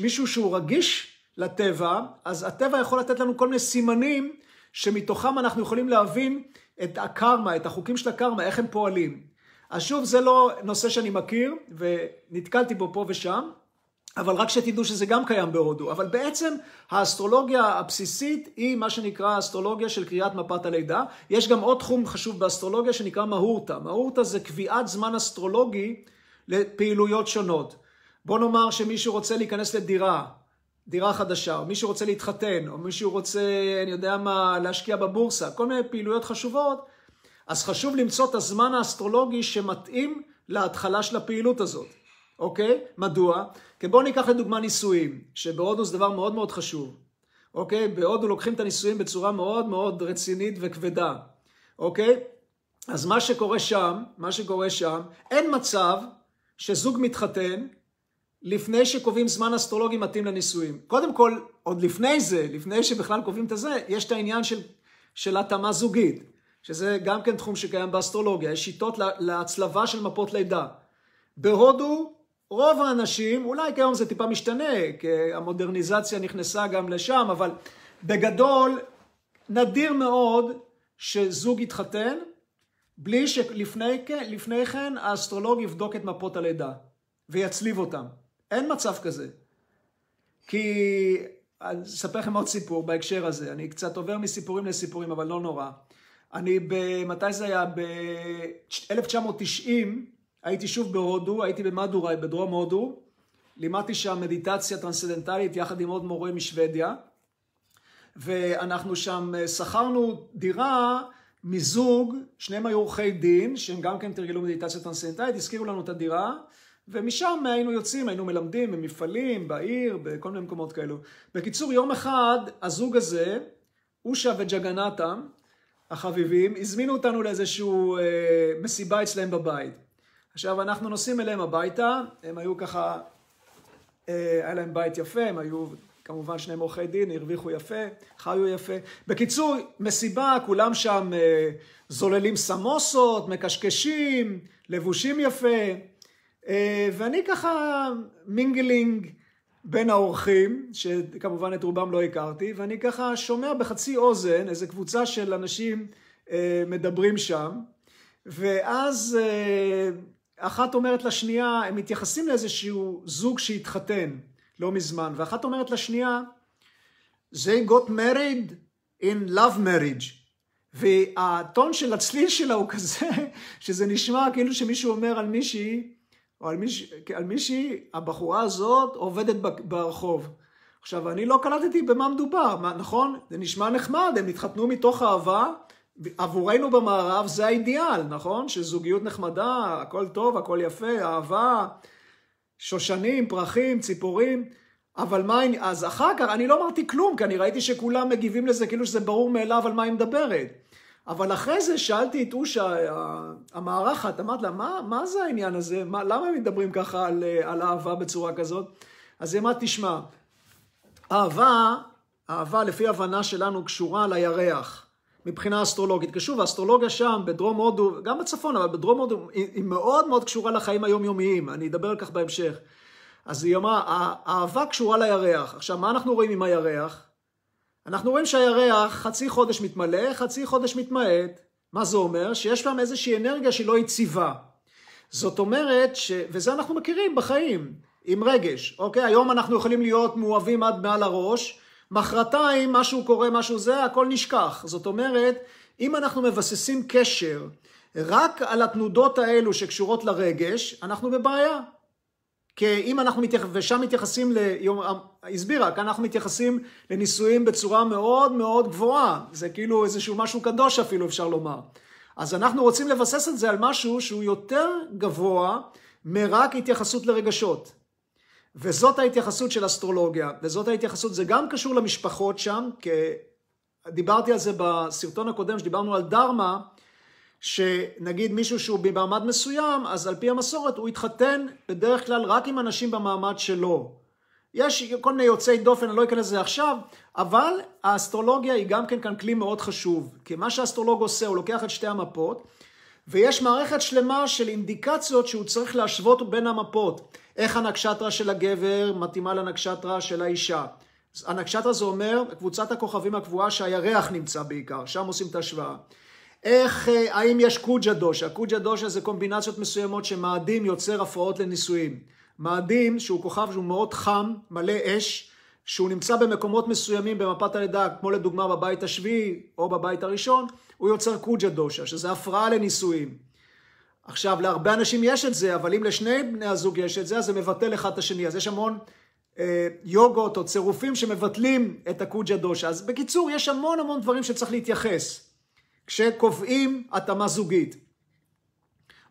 מישהו שהוא רגיש לטבע, אז הטבע יכול לתת לנו כל מיני סימנים שמתוכם אנחנו יכולים להבין את הקרמה, את החוקים של הקרמה, איך הם פועלים. אז שוב, זה לא נושא שאני מכיר, ונתקלתי בו פה ושם, אבל רק שתדעו שזה גם קיים בהודו. אבל בעצם האסטרולוגיה הבסיסית היא מה שנקרא אסטרולוגיה של קריאת מפת הלידה. יש גם עוד תחום חשוב באסטרולוגיה שנקרא מהורתא. מהורתא זה קביעת זמן אסטרולוגי לפעילויות שונות. בוא נאמר שמישהו רוצה להיכנס לדירה, דירה חדשה, או מישהו רוצה להתחתן, או מישהו רוצה, אני יודע מה, להשקיע בבורסה, כל מיני פעילויות חשובות, אז חשוב למצוא את הזמן האסטרולוגי שמתאים להתחלה של הפעילות הזאת. אוקיי? מדוע? כי בואו ניקח לדוגמה נישואים, שבהודו זה דבר מאוד מאוד חשוב. אוקיי? בהודו לוקחים את הנישואים בצורה מאוד מאוד רצינית וכבדה. אוקיי? אז מה שקורה שם, מה שקורה שם, אין מצב שזוג מתחתן לפני שקובעים זמן אסטרולוגי מתאים לנישואים. קודם כל, עוד לפני זה, לפני שבכלל קובעים את הזה, יש את העניין של, של התאמה זוגית, שזה גם כן תחום שקיים באסטרולוגיה, יש שיטות להצלבה של מפות לידה. בהודו רוב האנשים, אולי כיום זה טיפה משתנה, כי המודרניזציה נכנסה גם לשם, אבל בגדול נדיר מאוד שזוג יתחתן בלי שלפני כן האסטרולוג יבדוק את מפות הלידה ויצליב אותם. אין מצב כזה. כי, אני אספר לכם עוד סיפור בהקשר הזה, אני קצת עובר מסיפורים לסיפורים, אבל לא נורא. אני. מתי זה היה? ב-1990, הייתי שוב בהודו, הייתי במדוראי בדרום הודו, לימדתי שם מדיטציה טרנסצדנטלית יחד עם עוד מורה משוודיה, ואנחנו שם אה, שכרנו דירה מזוג, שניהם היו עורכי דין, שהם גם כן תרגלו מדיטציה טרנסצדנטלית, הזכירו לנו את הדירה, ומשם היינו יוצאים, היינו מלמדים במפעלים, בעיר, בכל מיני מקומות כאלו. בקיצור, יום אחד הזוג הזה, אושה וג'גנטה, החביבים, הזמינו אותנו לאיזושהי אה, מסיבה אצלהם בבית. עכשיו אנחנו נוסעים אליהם הביתה, הם היו ככה, אה, היה להם בית יפה, הם היו כמובן שניהם עורכי דין, הרוויחו יפה, חיו יפה. בקיצור, מסיבה, כולם שם אה, זוללים סמוסות, מקשקשים, לבושים יפה, אה, ואני ככה mingling בין האורחים, שכמובן את רובם לא הכרתי, ואני ככה שומע בחצי אוזן איזה קבוצה של אנשים מדברים שם, ואז אחת אומרת לשנייה, הם מתייחסים לאיזשהו זוג שהתחתן לא מזמן, ואחת אומרת לשנייה, they got married in love marriage. והטון של הצליל שלה הוא כזה, שזה נשמע כאילו שמישהו אומר על מישהי, או על, מיש, על מישהי, הבחורה הזאת עובדת ברחוב. עכשיו, אני לא קלטתי במה מדובר, מה, נכון? זה נשמע נחמד, הם התחתנו מתוך אהבה, עבורנו במערב זה האידיאל, נכון? שזוגיות נחמדה, הכל טוב, הכל יפה, אהבה, שושנים, פרחים, ציפורים, אבל מה, אז אחר כך, אני לא אמרתי כלום, כי אני ראיתי שכולם מגיבים לזה כאילו שזה ברור מאליו על מה היא מדברת. אבל אחרי זה שאלתי את אושה, המארחת, אמרת לה, מה, מה זה העניין הזה? מה, למה הם מדברים ככה על, על אהבה בצורה כזאת? אז היא אמרה, תשמע, אהבה, אהבה לפי הבנה שלנו קשורה לירח. מבחינה אסטרולוגית. שוב, האסטרולוגיה שם, בדרום הודו, גם בצפון, אבל בדרום הודו, היא מאוד מאוד קשורה לחיים היומיומיים, אני אדבר על כך בהמשך. אז היא אמרה, האהבה קשורה לירח. עכשיו, מה אנחנו רואים עם הירח? אנחנו רואים שהירח חצי חודש מתמלא, חצי חודש מתמעט. מה זה אומר? שיש שם איזושהי אנרגיה שהיא לא יציבה. זאת אומרת, ש... וזה אנחנו מכירים בחיים, עם רגש, אוקיי? היום אנחנו יכולים להיות מאוהבים עד מעל הראש, מחרתיים משהו קורה, משהו זה, הכל נשכח. זאת אומרת, אם אנחנו מבססים קשר רק על התנודות האלו שקשורות לרגש, אנחנו בבעיה. כי אם אנחנו מתייחסים, ושם מתייחסים ליום, הסבירה, כאן אנחנו מתייחסים לנישואים בצורה מאוד מאוד גבוהה, זה כאילו איזשהו משהו קדוש אפילו אפשר לומר. אז אנחנו רוצים לבסס את זה על משהו שהוא יותר גבוה מרק התייחסות לרגשות. וזאת ההתייחסות של אסטרולוגיה, וזאת ההתייחסות, זה גם קשור למשפחות שם, כי דיברתי על זה בסרטון הקודם שדיברנו על דרמה, שנגיד מישהו שהוא במעמד מסוים, אז על פי המסורת הוא יתחתן בדרך כלל רק עם אנשים במעמד שלו. יש כל מיני יוצאי דופן, אני לא אכנס לזה עכשיו, אבל האסטרולוגיה היא גם כן כאן כלי מאוד חשוב. כי מה שהאסטרולוג עושה, הוא לוקח את שתי המפות, ויש מערכת שלמה של אינדיקציות שהוא צריך להשוות בין המפות. איך הנקשטרה של הגבר מתאימה לנקשטרה של האישה. הנקשטרה זה אומר קבוצת הכוכבים הקבועה שהירח נמצא בעיקר, שם עושים את ההשוואה. איך, אה, האם יש קוג'ה דושה? קוג'ה דושה זה קומבינציות מסוימות שמאדים יוצר הפרעות לנישואים. מאדים שהוא כוכב שהוא מאוד חם, מלא אש, שהוא נמצא במקומות מסוימים במפת הלידה, כמו לדוגמה בבית השביעי או בבית הראשון, הוא יוצר קוג'ה דושה, שזה הפרעה לנישואים. עכשיו, להרבה אנשים יש את זה, אבל אם לשני בני הזוג יש את זה, אז זה מבטל אחד את השני. אז יש המון אה, יוגות או צירופים שמבטלים את הקוג'ה דושה. אז בקיצור, יש המון המון דברים שצריך להתייחס. כשקובעים התאמה זוגית.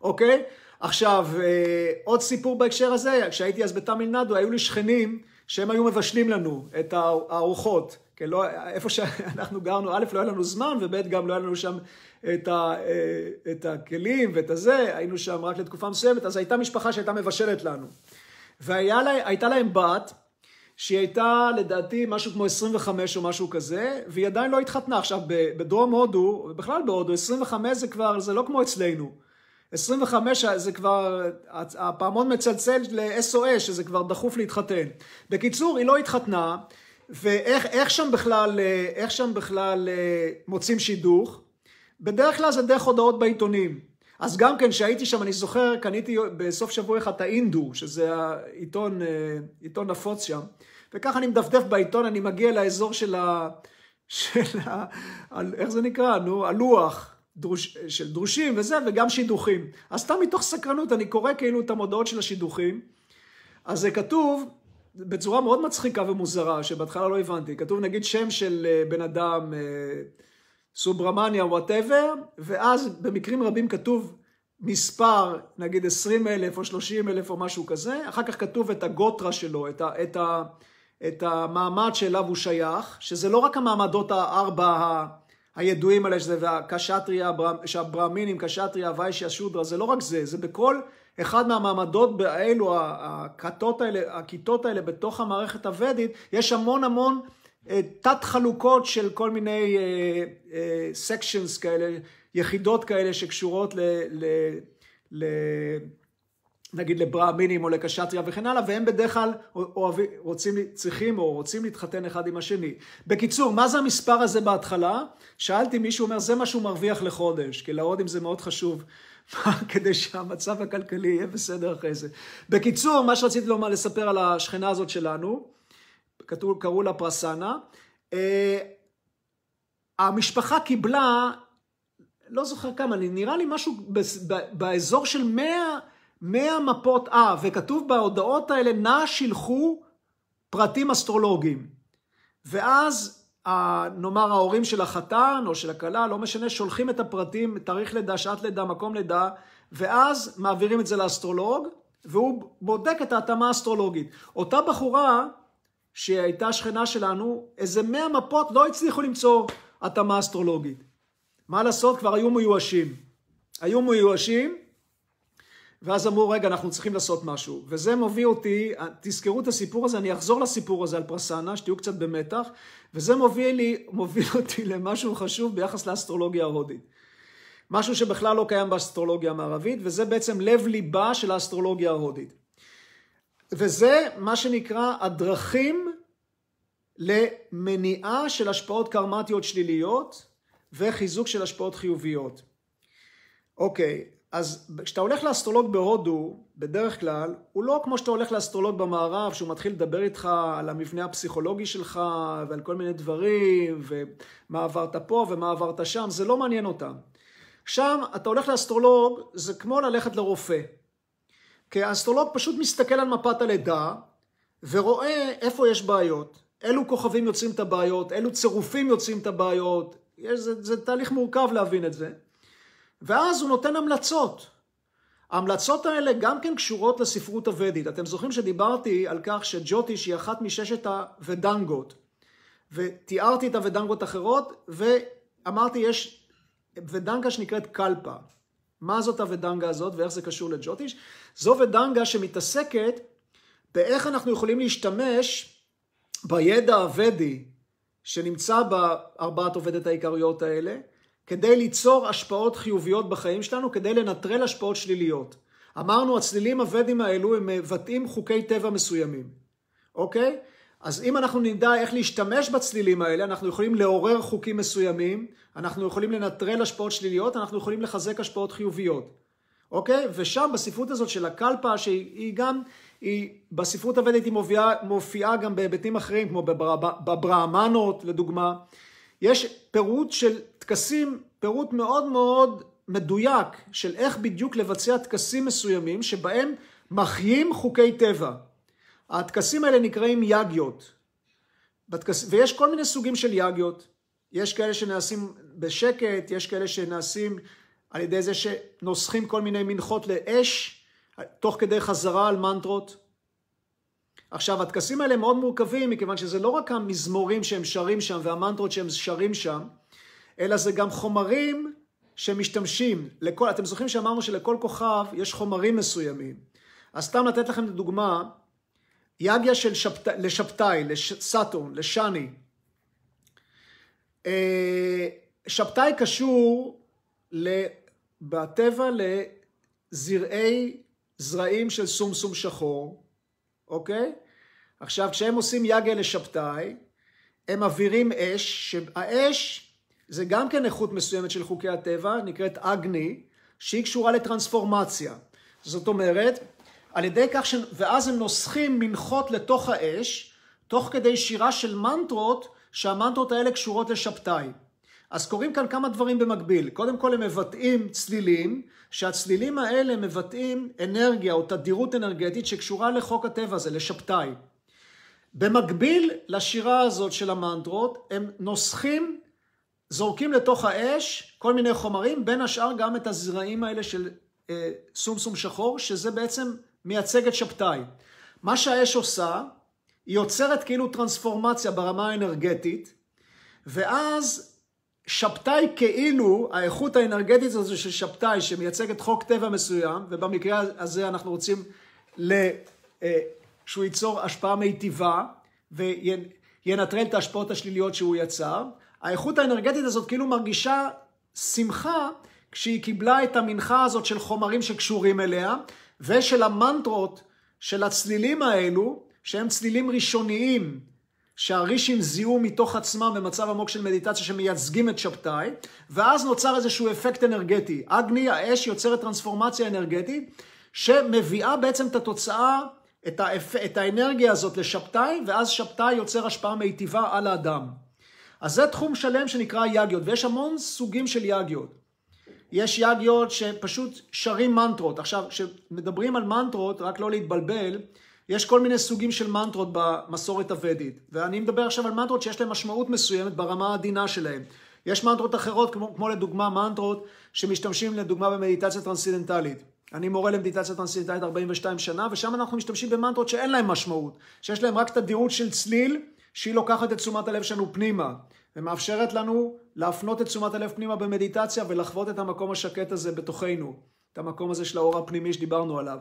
אוקיי? עכשיו, אה, עוד סיפור בהקשר הזה, כשהייתי אז בתמיל נדו, היו לי שכנים שהם היו מבשלים לנו את הארוחות. כי לא, איפה שאנחנו גרנו, א', לא היה לנו זמן, וב', גם לא היה לנו שם את, ה, אה, את הכלים ואת הזה, היינו שם רק לתקופה מסוימת, אז הייתה משפחה שהייתה מבשלת לנו. והייתה להם בת, שהיא הייתה לדעתי משהו כמו 25 או משהו כזה, והיא עדיין לא התחתנה. עכשיו, בדרום הודו, ובכלל בהודו, 25 זה כבר, זה לא כמו אצלנו. 25 זה כבר, הפעמון מצלצל ל-SOS, שזה כבר דחוף להתחתן. בקיצור, היא לא התחתנה, ואיך שם בכלל, איך שם בכלל אה, מוצאים שידוך? בדרך כלל זה דרך הודעות בעיתונים. אז גם כן, כשהייתי שם, אני זוכר, קניתי בסוף שבוע אחד את האינדו, שזה העיתון, אה, עיתון נפוץ שם, וככה אני מדפדף בעיתון, אני מגיע לאזור של ה... של ה... איך זה נקרא? נו, הלוח. דרוש, של דרושים וזה, וגם שידוכים. אז סתם מתוך סקרנות, אני קורא כאילו את המודעות של השידוכים. אז זה כתוב בצורה מאוד מצחיקה ומוזרה, שבהתחלה לא הבנתי. כתוב נגיד שם של אה, בן אדם, אה, סוברמניה, וואטאבר, ואז במקרים רבים כתוב מספר, נגיד 20 אלף או 30 אלף או משהו כזה, אחר כך כתוב את הגוטרה שלו, את, ה, את, ה, את המעמד שאליו הוא שייך, שזה לא רק המעמדות הארבע הידועים האלה, שזה הקשטריה, שהברמינים, קשטריה, ויישיה, שודרה, זה לא רק זה, זה בכל אחד מהמעמדות האלו, הכתות האלה, הכיתות האלה בתוך המערכת הוודית, יש המון המון תת חלוקות של כל מיני סקשנס uh, uh, כאלה, יחידות כאלה שקשורות ל... ל, ל נגיד לברהמינים או לקשטריה וכן הלאה, והם בדרך כלל אוהבים, רוצים, צריכים או רוצים להתחתן אחד עם השני. בקיצור, מה זה המספר הזה בהתחלה? שאלתי, מישהו אומר, זה מה שהוא מרוויח לחודש, כי להודים זה מאוד חשוב, כדי שהמצב הכלכלי יהיה בסדר אחרי זה. בקיצור, מה שרציתי לומר, לספר על השכנה הזאת שלנו, כתוב, קראו לה פרסנה, אה, המשפחה קיבלה, לא זוכר כמה, נראה לי משהו באזור של 100, 100 מפות, אה, וכתוב בהודעות האלה, נא שילחו פרטים אסטרולוגיים. ואז, נאמר, ההורים של החתן או של הכלה, לא משנה, שולחים את הפרטים, תאריך לידה, שעת לידה, מקום לידה, ואז מעבירים את זה לאסטרולוג, והוא בודק את ההתאמה האסטרולוגית. אותה בחורה, שהייתה שכנה שלנו, איזה 100 מפות לא הצליחו למצוא התאמה אסטרולוגית. מה לעשות? כבר היו מיואשים. היו מיואשים, ואז אמרו, רגע, אנחנו צריכים לעשות משהו. וזה מוביל אותי, תזכרו את הסיפור הזה, אני אחזור לסיפור הזה על פרסנה, שתהיו קצת במתח, וזה מוביל, לי, מוביל אותי למשהו חשוב ביחס לאסטרולוגיה ההודית. משהו שבכלל לא קיים באסטרולוגיה המערבית, וזה בעצם לב ליבה של האסטרולוגיה ההודית. וזה מה שנקרא הדרכים למניעה של השפעות קרמטיות שליליות וחיזוק של השפעות חיוביות. אוקיי, אז כשאתה הולך לאסטרולוג בהודו, בדרך כלל, הוא לא כמו שאתה הולך לאסטרולוג במערב, שהוא מתחיל לדבר איתך על המבנה הפסיכולוגי שלך ועל כל מיני דברים, ומה עברת פה ומה עברת שם, זה לא מעניין אותם. שם, אתה הולך לאסטרולוג, זה כמו ללכת לרופא. כי האסטרולוג פשוט מסתכל על מפת הלידה ורואה איפה יש בעיות, אילו כוכבים יוצרים את הבעיות, אילו צירופים יוצרים את הבעיות, יש, זה, זה תהליך מורכב להבין את זה. ואז הוא נותן המלצות. ההמלצות האלה גם כן קשורות לספרות הוודית. אתם זוכרים שדיברתי על כך שג'וטיש היא אחת מששת הוודנגות, ותיארתי את הוודנגות אחרות, ואמרתי יש ודנגה שנקראת קלפה. מה זאת הוודנגה הזאת ואיך זה קשור לג'וטיש? זו ודנגה שמתעסקת באיך אנחנו יכולים להשתמש בידע הוודי שנמצא בארבעת עובדת העיקריות האלה, כדי ליצור השפעות חיוביות בחיים שלנו, כדי לנטרל השפעות שליליות. אמרנו, הצלילים הוודים האלו הם מבטאים חוקי טבע מסוימים, אוקיי? אז אם אנחנו נדע איך להשתמש בצלילים האלה, אנחנו יכולים לעורר חוקים מסוימים, אנחנו יכולים לנטרל השפעות שליליות, אנחנו יכולים לחזק השפעות חיוביות, אוקיי? ושם בספרות הזאת של הקלפה, שהיא גם, היא בספרות הוודית היא מופיעה, מופיעה גם בהיבטים אחרים, כמו בברהמנות לדוגמה, יש פירוט של טקסים, פירוט מאוד מאוד מדויק של איך בדיוק לבצע טקסים מסוימים שבהם מחיים חוקי טבע. הטקסים האלה נקראים יגיות. בטקס... ויש כל מיני סוגים של יגיות. יש כאלה שנעשים בשקט, יש כאלה שנעשים על ידי זה שנוסחים כל מיני מנחות לאש, תוך כדי חזרה על מנטרות. עכשיו, הטקסים האלה מאוד מורכבים, מכיוון שזה לא רק המזמורים שהם שרים שם והמנטרות שהם שרים שם, אלא זה גם חומרים שמשתמשים. לכל, אתם זוכרים שאמרנו שלכל כוכב יש חומרים מסוימים. אז סתם לתת לכם דוגמה, יגיה של שבת... לשבתאי, לסאטורן, לשני. אה, שבתאי קשור בטבע לזרעי זרעים של סומסום שחור, אוקיי? עכשיו, כשהם עושים יגיה לשבתאי, הם מבעירים אש, שהאש זה גם כן איכות מסוימת של חוקי הטבע, נקראת אגני, שהיא קשורה לטרנספורמציה. זאת אומרת, על ידי כך ש... ואז הם נוסחים מנחות לתוך האש, תוך כדי שירה של מנטרות, שהמנטרות האלה קשורות לשבתאי. אז קורים כאן כמה דברים במקביל. קודם כל הם מבטאים צלילים, שהצלילים האלה מבטאים אנרגיה או תדירות אנרגטית שקשורה לחוק הטבע הזה, לשבתאי. במקביל לשירה הזאת של המנטרות, הם נוסחים, זורקים לתוך האש כל מיני חומרים, בין השאר גם את הזרעים האלה של אה, סומסום שחור, שזה בעצם מייצג את שבתאי. מה שהאש עושה, היא יוצרת כאילו טרנספורמציה ברמה האנרגטית, ואז שבתאי כאילו, האיכות האנרגטית הזו של שבתאי, שמייצגת חוק טבע מסוים, ובמקרה הזה אנחנו רוצים אה, שהוא ייצור השפעה מיטיבה, וינטרל את ההשפעות השליליות שהוא יצר, האיכות האנרגטית הזאת כאילו מרגישה שמחה כשהיא קיבלה את המנחה הזאת של חומרים שקשורים אליה, ושל המנטרות של הצלילים האלו, שהם צלילים ראשוניים, שהרישים זיהו מתוך עצמם במצב עמוק של מדיטציה שמייצגים את שבתאי, ואז נוצר איזשהו אפקט אנרגטי. אגני, האש יוצרת טרנספורמציה אנרגטית, שמביאה בעצם את התוצאה, את, האפ... את האנרגיה הזאת לשבתאי, ואז שבתאי יוצר השפעה מיטיבה על האדם. אז זה תחום שלם שנקרא יגיות, ויש המון סוגים של יגיות. יש יגיות שפשוט שרים מנטרות. עכשיו, כשמדברים על מנטרות, רק לא להתבלבל, יש כל מיני סוגים של מנטרות במסורת הוודית, ואני מדבר עכשיו על מנטרות שיש להן משמעות מסוימת ברמה העדינה שלהן. יש מנטרות אחרות, כמו, כמו לדוגמה מנטרות שמשתמשים לדוגמה במדיטציה טרנסצנדנטלית. אני מורה למדיטציה טרנסצנדנטלית 42 שנה, ושם אנחנו משתמשים במנטרות שאין להן משמעות, שיש להן רק תדירות של צליל, שהיא לוקחת את תשומת הלב שלנו פנימה, ומאפשרת לנו להפנות את תשומת הלב פנימה במדיטציה ולחוות את המקום השקט הזה בתוכנו, את המקום הזה של האור הפנימי שדיברנו עליו.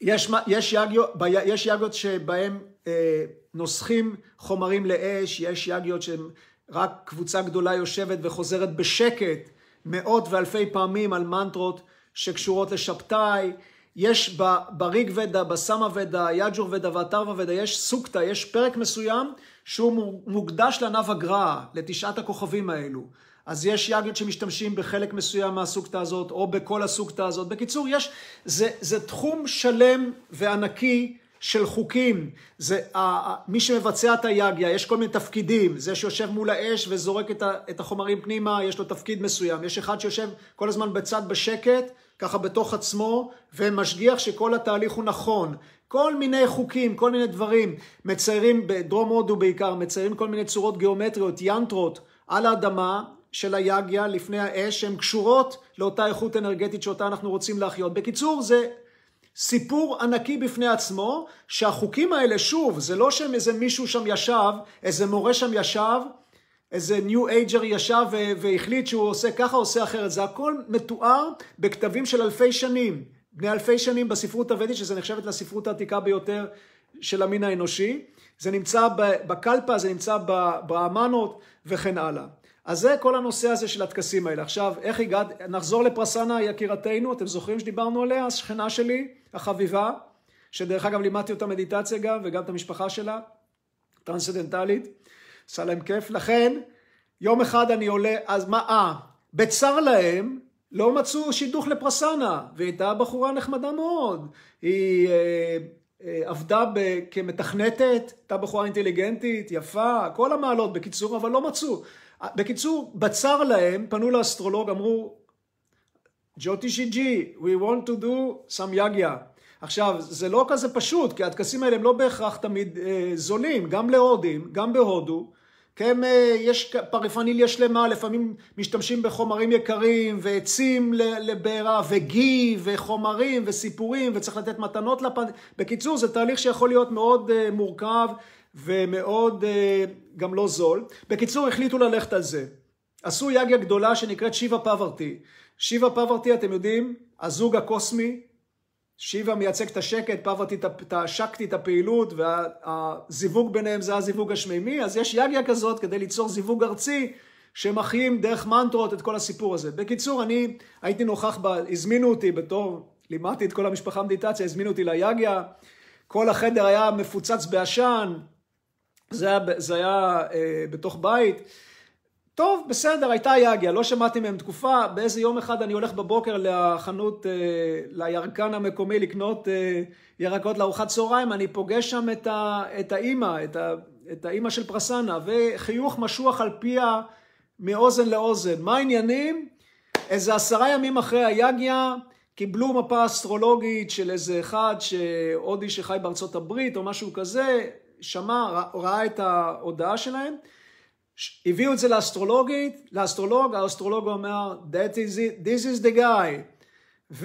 יש, יש, יגיות, יש יגיות שבהם אה, נוסחים חומרים לאש, יש יגיות שרק קבוצה גדולה יושבת וחוזרת בשקט מאות ואלפי פעמים על מנטרות שקשורות לשבתאי, יש בריג ודה, בסמה ודה, יג'ור ודה ואתרווה ודה, יש סוכתא, יש פרק מסוים שהוא מוקדש לענב הגר"א, לתשעת הכוכבים האלו. אז יש יגיות שמשתמשים בחלק מסוים מהסוגתא הזאת, או בכל הסוגתא הזאת. בקיצור, יש, זה, זה תחום שלם וענקי של חוקים. זה, ה, מי שמבצע את היגיה, יש כל מיני תפקידים. זה שיושב מול האש וזורק את, ה, את החומרים פנימה, יש לו תפקיד מסוים. יש אחד שיושב כל הזמן בצד בשקט, ככה בתוך עצמו, ומשגיח שכל התהליך הוא נכון. כל מיני חוקים, כל מיני דברים, מציירים, בדרום הודו בעיקר, מציירים כל מיני צורות גיאומטריות, ינטרות, על האדמה של היגיה לפני האש, שהן קשורות לאותה איכות אנרגטית שאותה אנחנו רוצים להחיות. בקיצור, זה סיפור ענקי בפני עצמו, שהחוקים האלה, שוב, זה לא שאיזה מישהו שם ישב, איזה מורה שם ישב, איזה ניו אייג'ר ישב והחליט שהוא עושה ככה, עושה אחרת. זה הכל מתואר בכתבים של אלפי שנים, בני אלפי שנים בספרות הוודית, שזה נחשבת לספרות העתיקה ביותר של המין האנושי. זה נמצא בקלפה, זה נמצא בברהמנות וכן הלאה. אז זה כל הנושא הזה של הטקסים האלה. עכשיו, איך הגעת? נחזור לפרסנה יקירתנו, אתם זוכרים שדיברנו עליה? השכנה שלי, החביבה, שדרך אגב לימדתי אותה מדיטציה גם, וגם את המשפחה שלה, טרנסדנטלית, עשה להם כיף. לכן, יום אחד אני עולה, אז מה, אה, בצר להם, לא מצאו שידוך לפרסנה, והיא הייתה בחורה נחמדה מאוד. היא אה, אה, עבדה ב, כמתכנתת, הייתה בחורה אינטליגנטית, יפה, כל המעלות בקיצור, אבל לא מצאו. בקיצור, בצר להם, פנו לאסטרולוג, אמרו, ג'וטישי ג'י, we want to do some יגיה. עכשיו, זה לא כזה פשוט, כי הטקסים האלה הם לא בהכרח תמיד אה, זולים, גם להודים, גם בהודו. כן, אה, יש פריפניליה שלמה, לפעמים משתמשים בחומרים יקרים ועצים לבעירה וגי וחומרים וסיפורים וצריך לתת מתנות לפן... בקיצור, זה תהליך שיכול להיות מאוד אה, מורכב ומאוד אה, גם לא זול. בקיצור, החליטו ללכת על זה. עשו יגיה גדולה שנקראת שיבה פוורטי. שיבה פוורטי, אתם יודעים, הזוג הקוסמי, שיבה מייצג את השקט, פוורטי את השקטי, את הפעילות, והזיווג ביניהם זה הזיווג השמימי, אז יש יגיה כזאת כדי ליצור זיווג ארצי שמחיים דרך מנטרות את כל הסיפור הזה. בקיצור, אני הייתי נוכח, בה, הזמינו אותי בתור, לימדתי את כל המשפחה מדיטציה, הזמינו אותי ליגיה, כל החדר היה מפוצץ בעשן, זה היה, זה היה אה, בתוך בית. טוב, בסדר, הייתה יגיה, לא שמעתי מהם תקופה. באיזה יום אחד אני הולך בבוקר לחנות, אה, לירקן המקומי לקנות אה, ירקות לארוחת צהריים, אני פוגש שם את, ה, את האימא, את, ה, את האימא של פרסנה, וחיוך משוח על פיה מאוזן לאוזן. מה העניינים? איזה עשרה ימים אחרי היגיה, קיבלו מפה אסטרולוגית של איזה אחד שהודי שחי בארצות הברית או משהו כזה, שמע, ראה את ההודעה שלהם, הביאו את זה לאסטרולוגית, לאסטרולוג, האסטרולוג אומר, That is it, this is the guy.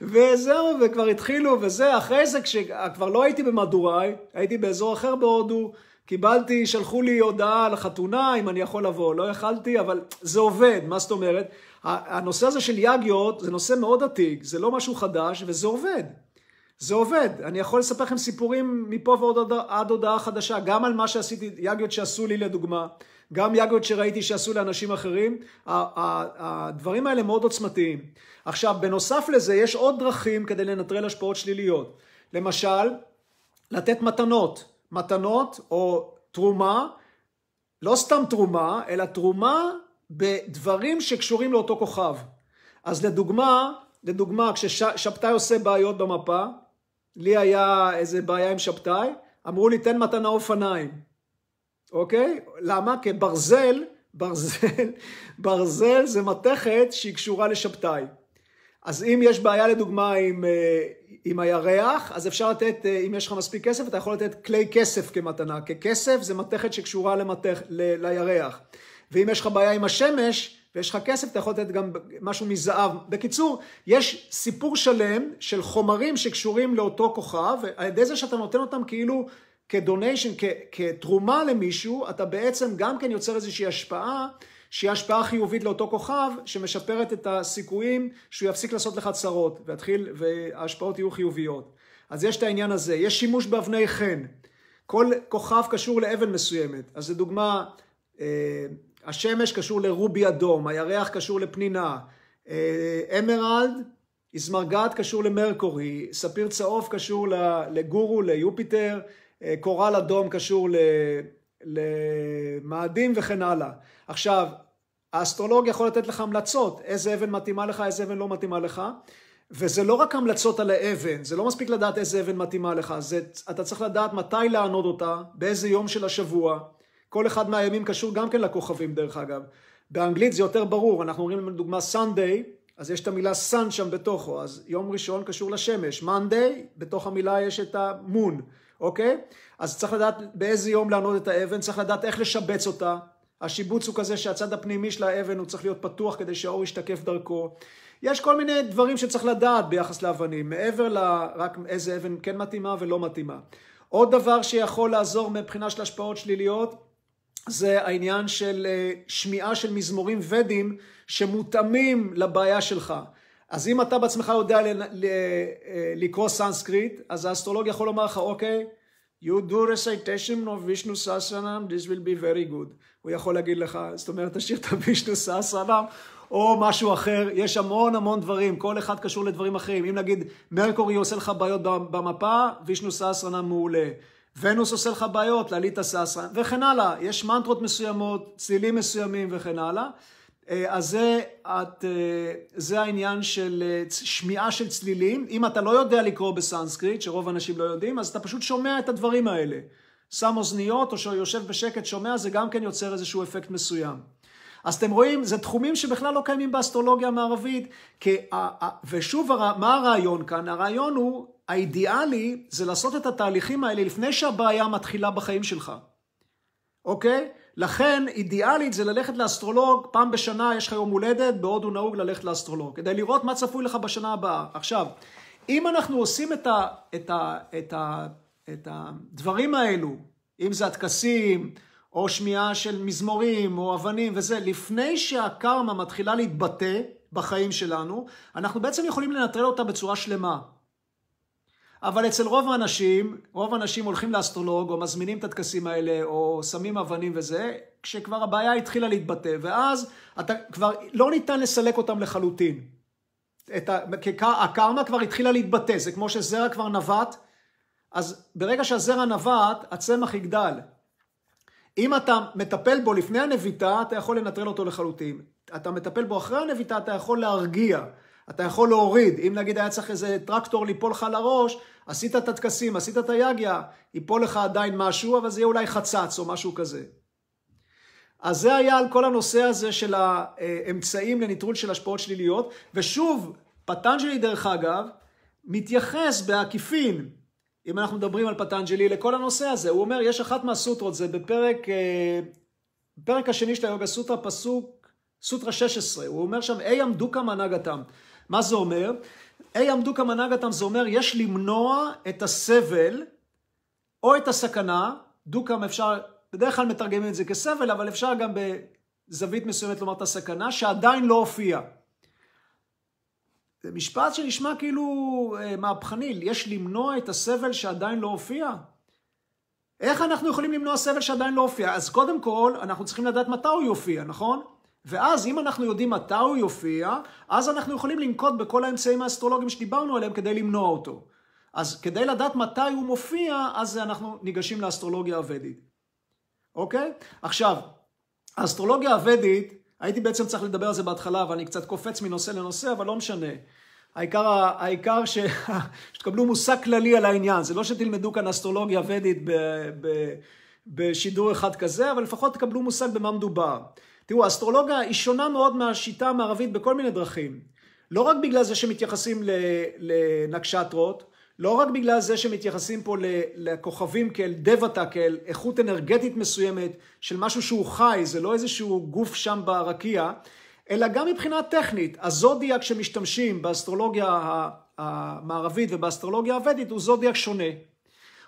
וזהו, וכבר התחילו, וזה, אחרי זה, כשכבר לא הייתי במדוראי, הייתי באזור אחר בהודו, קיבלתי, שלחו לי הודעה על החתונה, אם אני יכול לבוא, לא יכלתי, אבל זה עובד, מה זאת אומרת? הנושא הזה של יגיות זה נושא מאוד עתיק, זה לא משהו חדש, וזה עובד. זה עובד. אני יכול לספר לכם סיפורים מפה ועוד עד הודעה חדשה, גם על מה שעשיתי, יגיות שעשו לי לדוגמה, גם יגיות שראיתי שעשו לאנשים אחרים, הדברים האלה מאוד עוצמתיים. עכשיו, בנוסף לזה, יש עוד דרכים כדי לנטרל השפעות שליליות. למשל, לתת מתנות. מתנות או תרומה, לא סתם תרומה, אלא תרומה בדברים שקשורים לאותו כוכב. אז לדוגמה, לדוגמה, כששבתאי עושה בעיות במפה, לי היה איזה בעיה עם שבתאי, אמרו לי תן מתנה אופניים, אוקיי? למה? כי ברזל, ברזל, ברזל זה מתכת שהיא קשורה לשבתאי. אז אם יש בעיה לדוגמה עם, אה, עם הירח, אז אפשר לתת, אה, אם יש לך מספיק כסף, אתה יכול לתת כלי כסף כמתנה, כי כסף זה מתכת שקשורה למתכ, ל, לירח. ואם יש לך בעיה עם השמש, ויש לך כסף, אתה יכול לתת גם משהו מזהב. בקיצור, יש סיפור שלם של חומרים שקשורים לאותו כוכב, ועל ידי זה שאתה נותן אותם כאילו כדוניישן, כתרומה למישהו, אתה בעצם גם כן יוצר איזושהי השפעה, שהיא השפעה חיובית לאותו כוכב, שמשפרת את הסיכויים שהוא יפסיק לעשות לך צרות, ויתחיל, וההשפעות יהיו חיוביות. אז יש את העניין הזה. יש שימוש באבני חן. כל כוכב קשור לאבן מסוימת. אז לדוגמה, השמש קשור לרובי אדום, הירח קשור לפנינה, אה, emerald, איזמרגת קשור למרקורי, ספיר צהוב קשור לגורו, ליופיטר, אה, coral אדום קשור למאדים וכן הלאה. עכשיו, האסטרולוג יכול לתת לך המלצות, איזה אבן מתאימה לך, איזה אבן לא מתאימה לך, וזה לא רק המלצות על האבן, זה לא מספיק לדעת איזה אבן מתאימה לך, זה, אתה צריך לדעת מתי לענוד אותה, באיזה יום של השבוע, כל אחד מהימים קשור גם כן לכוכבים דרך אגב. באנגלית זה יותר ברור, אנחנו אומרים לדוגמה Sunday, אז יש את המילה sun שם בתוכו, אז יום ראשון קשור לשמש, Monday, בתוך המילה יש את ה-moon, אוקיי? אז צריך לדעת באיזה יום לענוד את האבן, צריך לדעת איך לשבץ אותה. השיבוץ הוא כזה שהצד הפנימי של האבן הוא צריך להיות פתוח כדי שהאור ישתקף דרכו. יש כל מיני דברים שצריך לדעת ביחס לאבנים, מעבר לרק איזה אבן כן מתאימה ולא מתאימה. עוד דבר שיכול לעזור מבחינה של השפעות שליליות, זה העניין של אה, שמיעה של מזמורים וודיים שמותאמים לבעיה שלך. אז אם אתה בעצמך יודע אה, לקרוא סנסקריט, אז האסטרולוג יכול לומר לך, אוקיי, you do recitation of Vishnu Sahasranam, this will be very good. הוא יכול להגיד לך, זאת אומרת, תשיר את הווישנו ססרנם, או משהו אחר, יש המון המון דברים, כל אחד קשור לדברים אחרים. אם נגיד מרקורי עושה לך בעיות במפה, וישנו ססרנם מעולה. ונוס עושה לך בעיות, לעלית ססרנם, וכן הלאה. יש מנטרות מסוימות, צלילים מסוימים וכן הלאה. אה, אז זה, את, אה, זה העניין של אה, שמיעה של צלילים. אם אתה לא יודע לקרוא בסנסקריט, שרוב האנשים לא יודעים, אז אתה פשוט שומע את הדברים האלה. שם אוזניות או שיושב בשקט שומע, זה גם כן יוצר איזשהו אפקט מסוים. אז אתם רואים, זה תחומים שבכלל לא קיימים באסטרולוגיה המערבית. ושוב, מה הרעיון כאן? הרעיון הוא, האידיאלי זה לעשות את התהליכים האלה לפני שהבעיה מתחילה בחיים שלך. אוקיי? לכן אידיאלית זה ללכת לאסטרולוג, פעם בשנה יש לך יום הולדת, בהודו נהוג ללכת לאסטרולוג, כדי לראות מה צפוי לך בשנה הבאה. עכשיו, אם אנחנו עושים את, ה, את, ה, את, ה, את הדברים האלו, אם זה הטקסים, או שמיעה של מזמורים, או אבנים וזה, לפני שהקרמה מתחילה להתבטא בחיים שלנו, אנחנו בעצם יכולים לנטרל אותה בצורה שלמה. אבל אצל רוב האנשים, רוב האנשים הולכים לאסטרולוג, או מזמינים את הטקסים האלה, או שמים אבנים וזה, כשכבר הבעיה התחילה להתבטא, ואז אתה כבר, לא ניתן לסלק אותם לחלוטין. ה, הקרמה כבר התחילה להתבטא, זה כמו שזרע כבר נבט, אז ברגע שהזרע נבט, הצמח יגדל. אם אתה מטפל בו לפני הנביטה, אתה יכול לנטרל אותו לחלוטין. אתה מטפל בו אחרי הנביטה, אתה יכול להרגיע. אתה יכול להוריד, אם נגיד היה צריך איזה טרקטור ליפול לך לראש, עשית את הטקסים, עשית את היגיה, ייפול לך עדיין משהו, אבל זה יהיה אולי חצץ או משהו כזה. אז זה היה על כל הנושא הזה של האמצעים לניטרול של השפעות שליליות, ושוב, פטנג'לי דרך אגב, מתייחס בעקיפין, אם אנחנו מדברים על פטנג'לי, לכל הנושא הזה. הוא אומר, יש אחת מהסוטרות, זה בפרק, אה, בפרק השני של היוגה סוטרה, פסוק, סוטרה 16, הוא אומר שם, אי עמדו מנהגתם. מה זה אומר? אי עמדו כמנהגתם זה אומר יש למנוע את הסבל או את הסכנה, דוקם אפשר, בדרך כלל מתרגמים את זה כסבל, אבל אפשר גם בזווית מסוימת לומר את הסכנה, שעדיין לא הופיע. זה משפט שנשמע כאילו אה, מהפכני, יש למנוע את הסבל שעדיין לא הופיע. איך אנחנו יכולים למנוע סבל שעדיין לא הופיע? אז קודם כל, אנחנו צריכים לדעת מתי הוא יופיע, נכון? ואז אם אנחנו יודעים מתי הוא יופיע, אז אנחנו יכולים לנקוט בכל האמצעים האסטרולוגיים שדיברנו עליהם כדי למנוע אותו. אז כדי לדעת מתי הוא מופיע, אז אנחנו ניגשים לאסטרולוגיה הוודית. אוקיי? עכשיו, האסטרולוגיה הוודית, הייתי בעצם צריך לדבר על זה בהתחלה, ואני קצת קופץ מנושא לנושא, אבל לא משנה. העיקר, העיקר ש... שתקבלו מושג כללי על העניין. זה לא שתלמדו כאן אסטרולוגיה ודית ב... ב... בשידור אחד כזה, אבל לפחות תקבלו מושג במה מדובר. תראו, האסטרולוגיה היא שונה מאוד מהשיטה המערבית בכל מיני דרכים. לא רק בגלל זה שמתייחסים לנקשטרות, לא רק בגלל זה שמתייחסים פה לכוכבים כאל דבתה, כאל איכות אנרגטית מסוימת של משהו שהוא חי, זה לא איזשהו גוף שם ברקיע, אלא גם מבחינה טכנית. הזודיאק שמשתמשים באסטרולוגיה המערבית ובאסטרולוגיה הוודית הוא זודיאק שונה.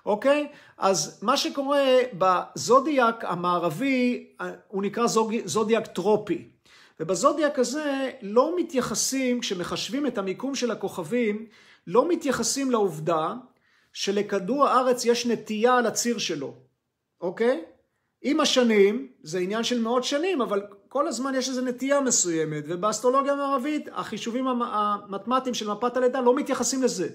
אוקיי? אז מה שקורה בזודיאק המערבי, הוא נקרא זודיאק טרופי. ובזודיאק הזה לא מתייחסים, כשמחשבים את המיקום של הכוכבים, לא מתייחסים לעובדה שלכדור הארץ יש נטייה על הציר שלו, אוקיי? עם השנים, זה עניין של מאות שנים, אבל כל הזמן יש איזו נטייה מסוימת, ובאסטרולוגיה המערבית החישובים המתמטיים של מפת הלידה לא מתייחסים לזה.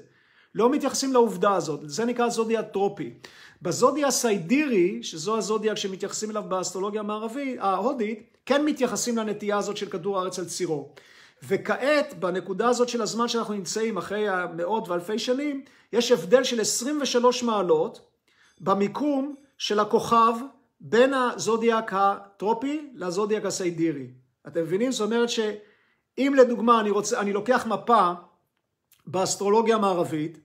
לא מתייחסים לעובדה הזאת, זה נקרא זודיה טרופי. בזודיה סיידירי, שזו הזודיה שמתייחסים אליו באסטרולוגיה המערבית, ההודית, כן מתייחסים לנטייה הזאת של כדור הארץ על צירו. וכעת, בנקודה הזאת של הזמן שאנחנו נמצאים, אחרי מאות ואלפי שנים, יש הבדל של 23 מעלות במיקום של הכוכב בין הזודיאק הטרופי לזודיאק הסיידירי. אתם מבינים? זאת אומרת ש... אם לדוגמה אני, רוצה, אני לוקח מפה באסטרולוגיה המערבית,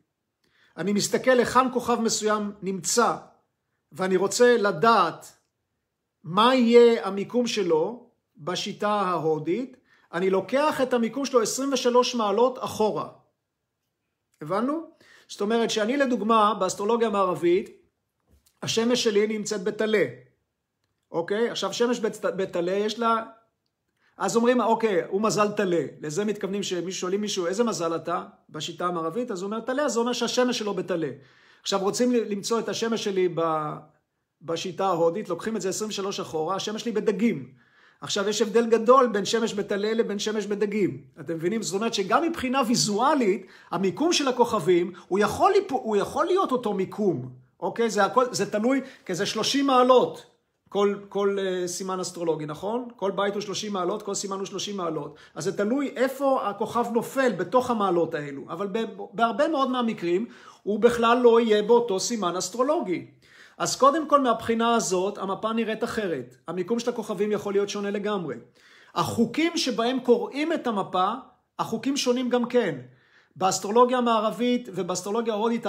אני מסתכל היכן כוכב מסוים נמצא, ואני רוצה לדעת מה יהיה המיקום שלו בשיטה ההודית, אני לוקח את המיקום שלו 23 מעלות אחורה. הבנו? זאת אומרת שאני לדוגמה באסטרולוגיה המערבית, השמש שלי נמצאת בטלה. אוקיי? עכשיו שמש בטלה יש לה... אז אומרים, אוקיי, הוא מזל טלה. לזה מתכוונים ששואלים מישהו, איזה מזל אתה בשיטה המערבית? אז הוא אומר טלה, זה אומר שהשמש שלו בטלה. עכשיו רוצים למצוא את השמש שלי בשיטה ההודית, לוקחים את זה 23 אחורה, השמש שלי בדגים. עכשיו יש הבדל גדול בין שמש בטלה לבין שמש בדגים. אתם מבינים? זאת אומרת שגם מבחינה ויזואלית, המיקום של הכוכבים, הוא יכול, הוא יכול להיות אותו מיקום. אוקיי? זה, הכל, זה תלוי, כי זה 30 מעלות. כל, כל uh, סימן אסטרולוגי, נכון? כל בית הוא 30 מעלות, כל סימן הוא 30 מעלות. אז זה תלוי איפה הכוכב נופל בתוך המעלות האלו. אבל בהרבה מאוד מהמקרים הוא בכלל לא יהיה באותו סימן אסטרולוגי. אז קודם כל מהבחינה הזאת המפה נראית אחרת. המיקום של הכוכבים יכול להיות שונה לגמרי. החוקים שבהם קוראים את המפה, החוקים שונים גם כן. באסטרולוגיה המערבית ובאסטרולוגיה ההודית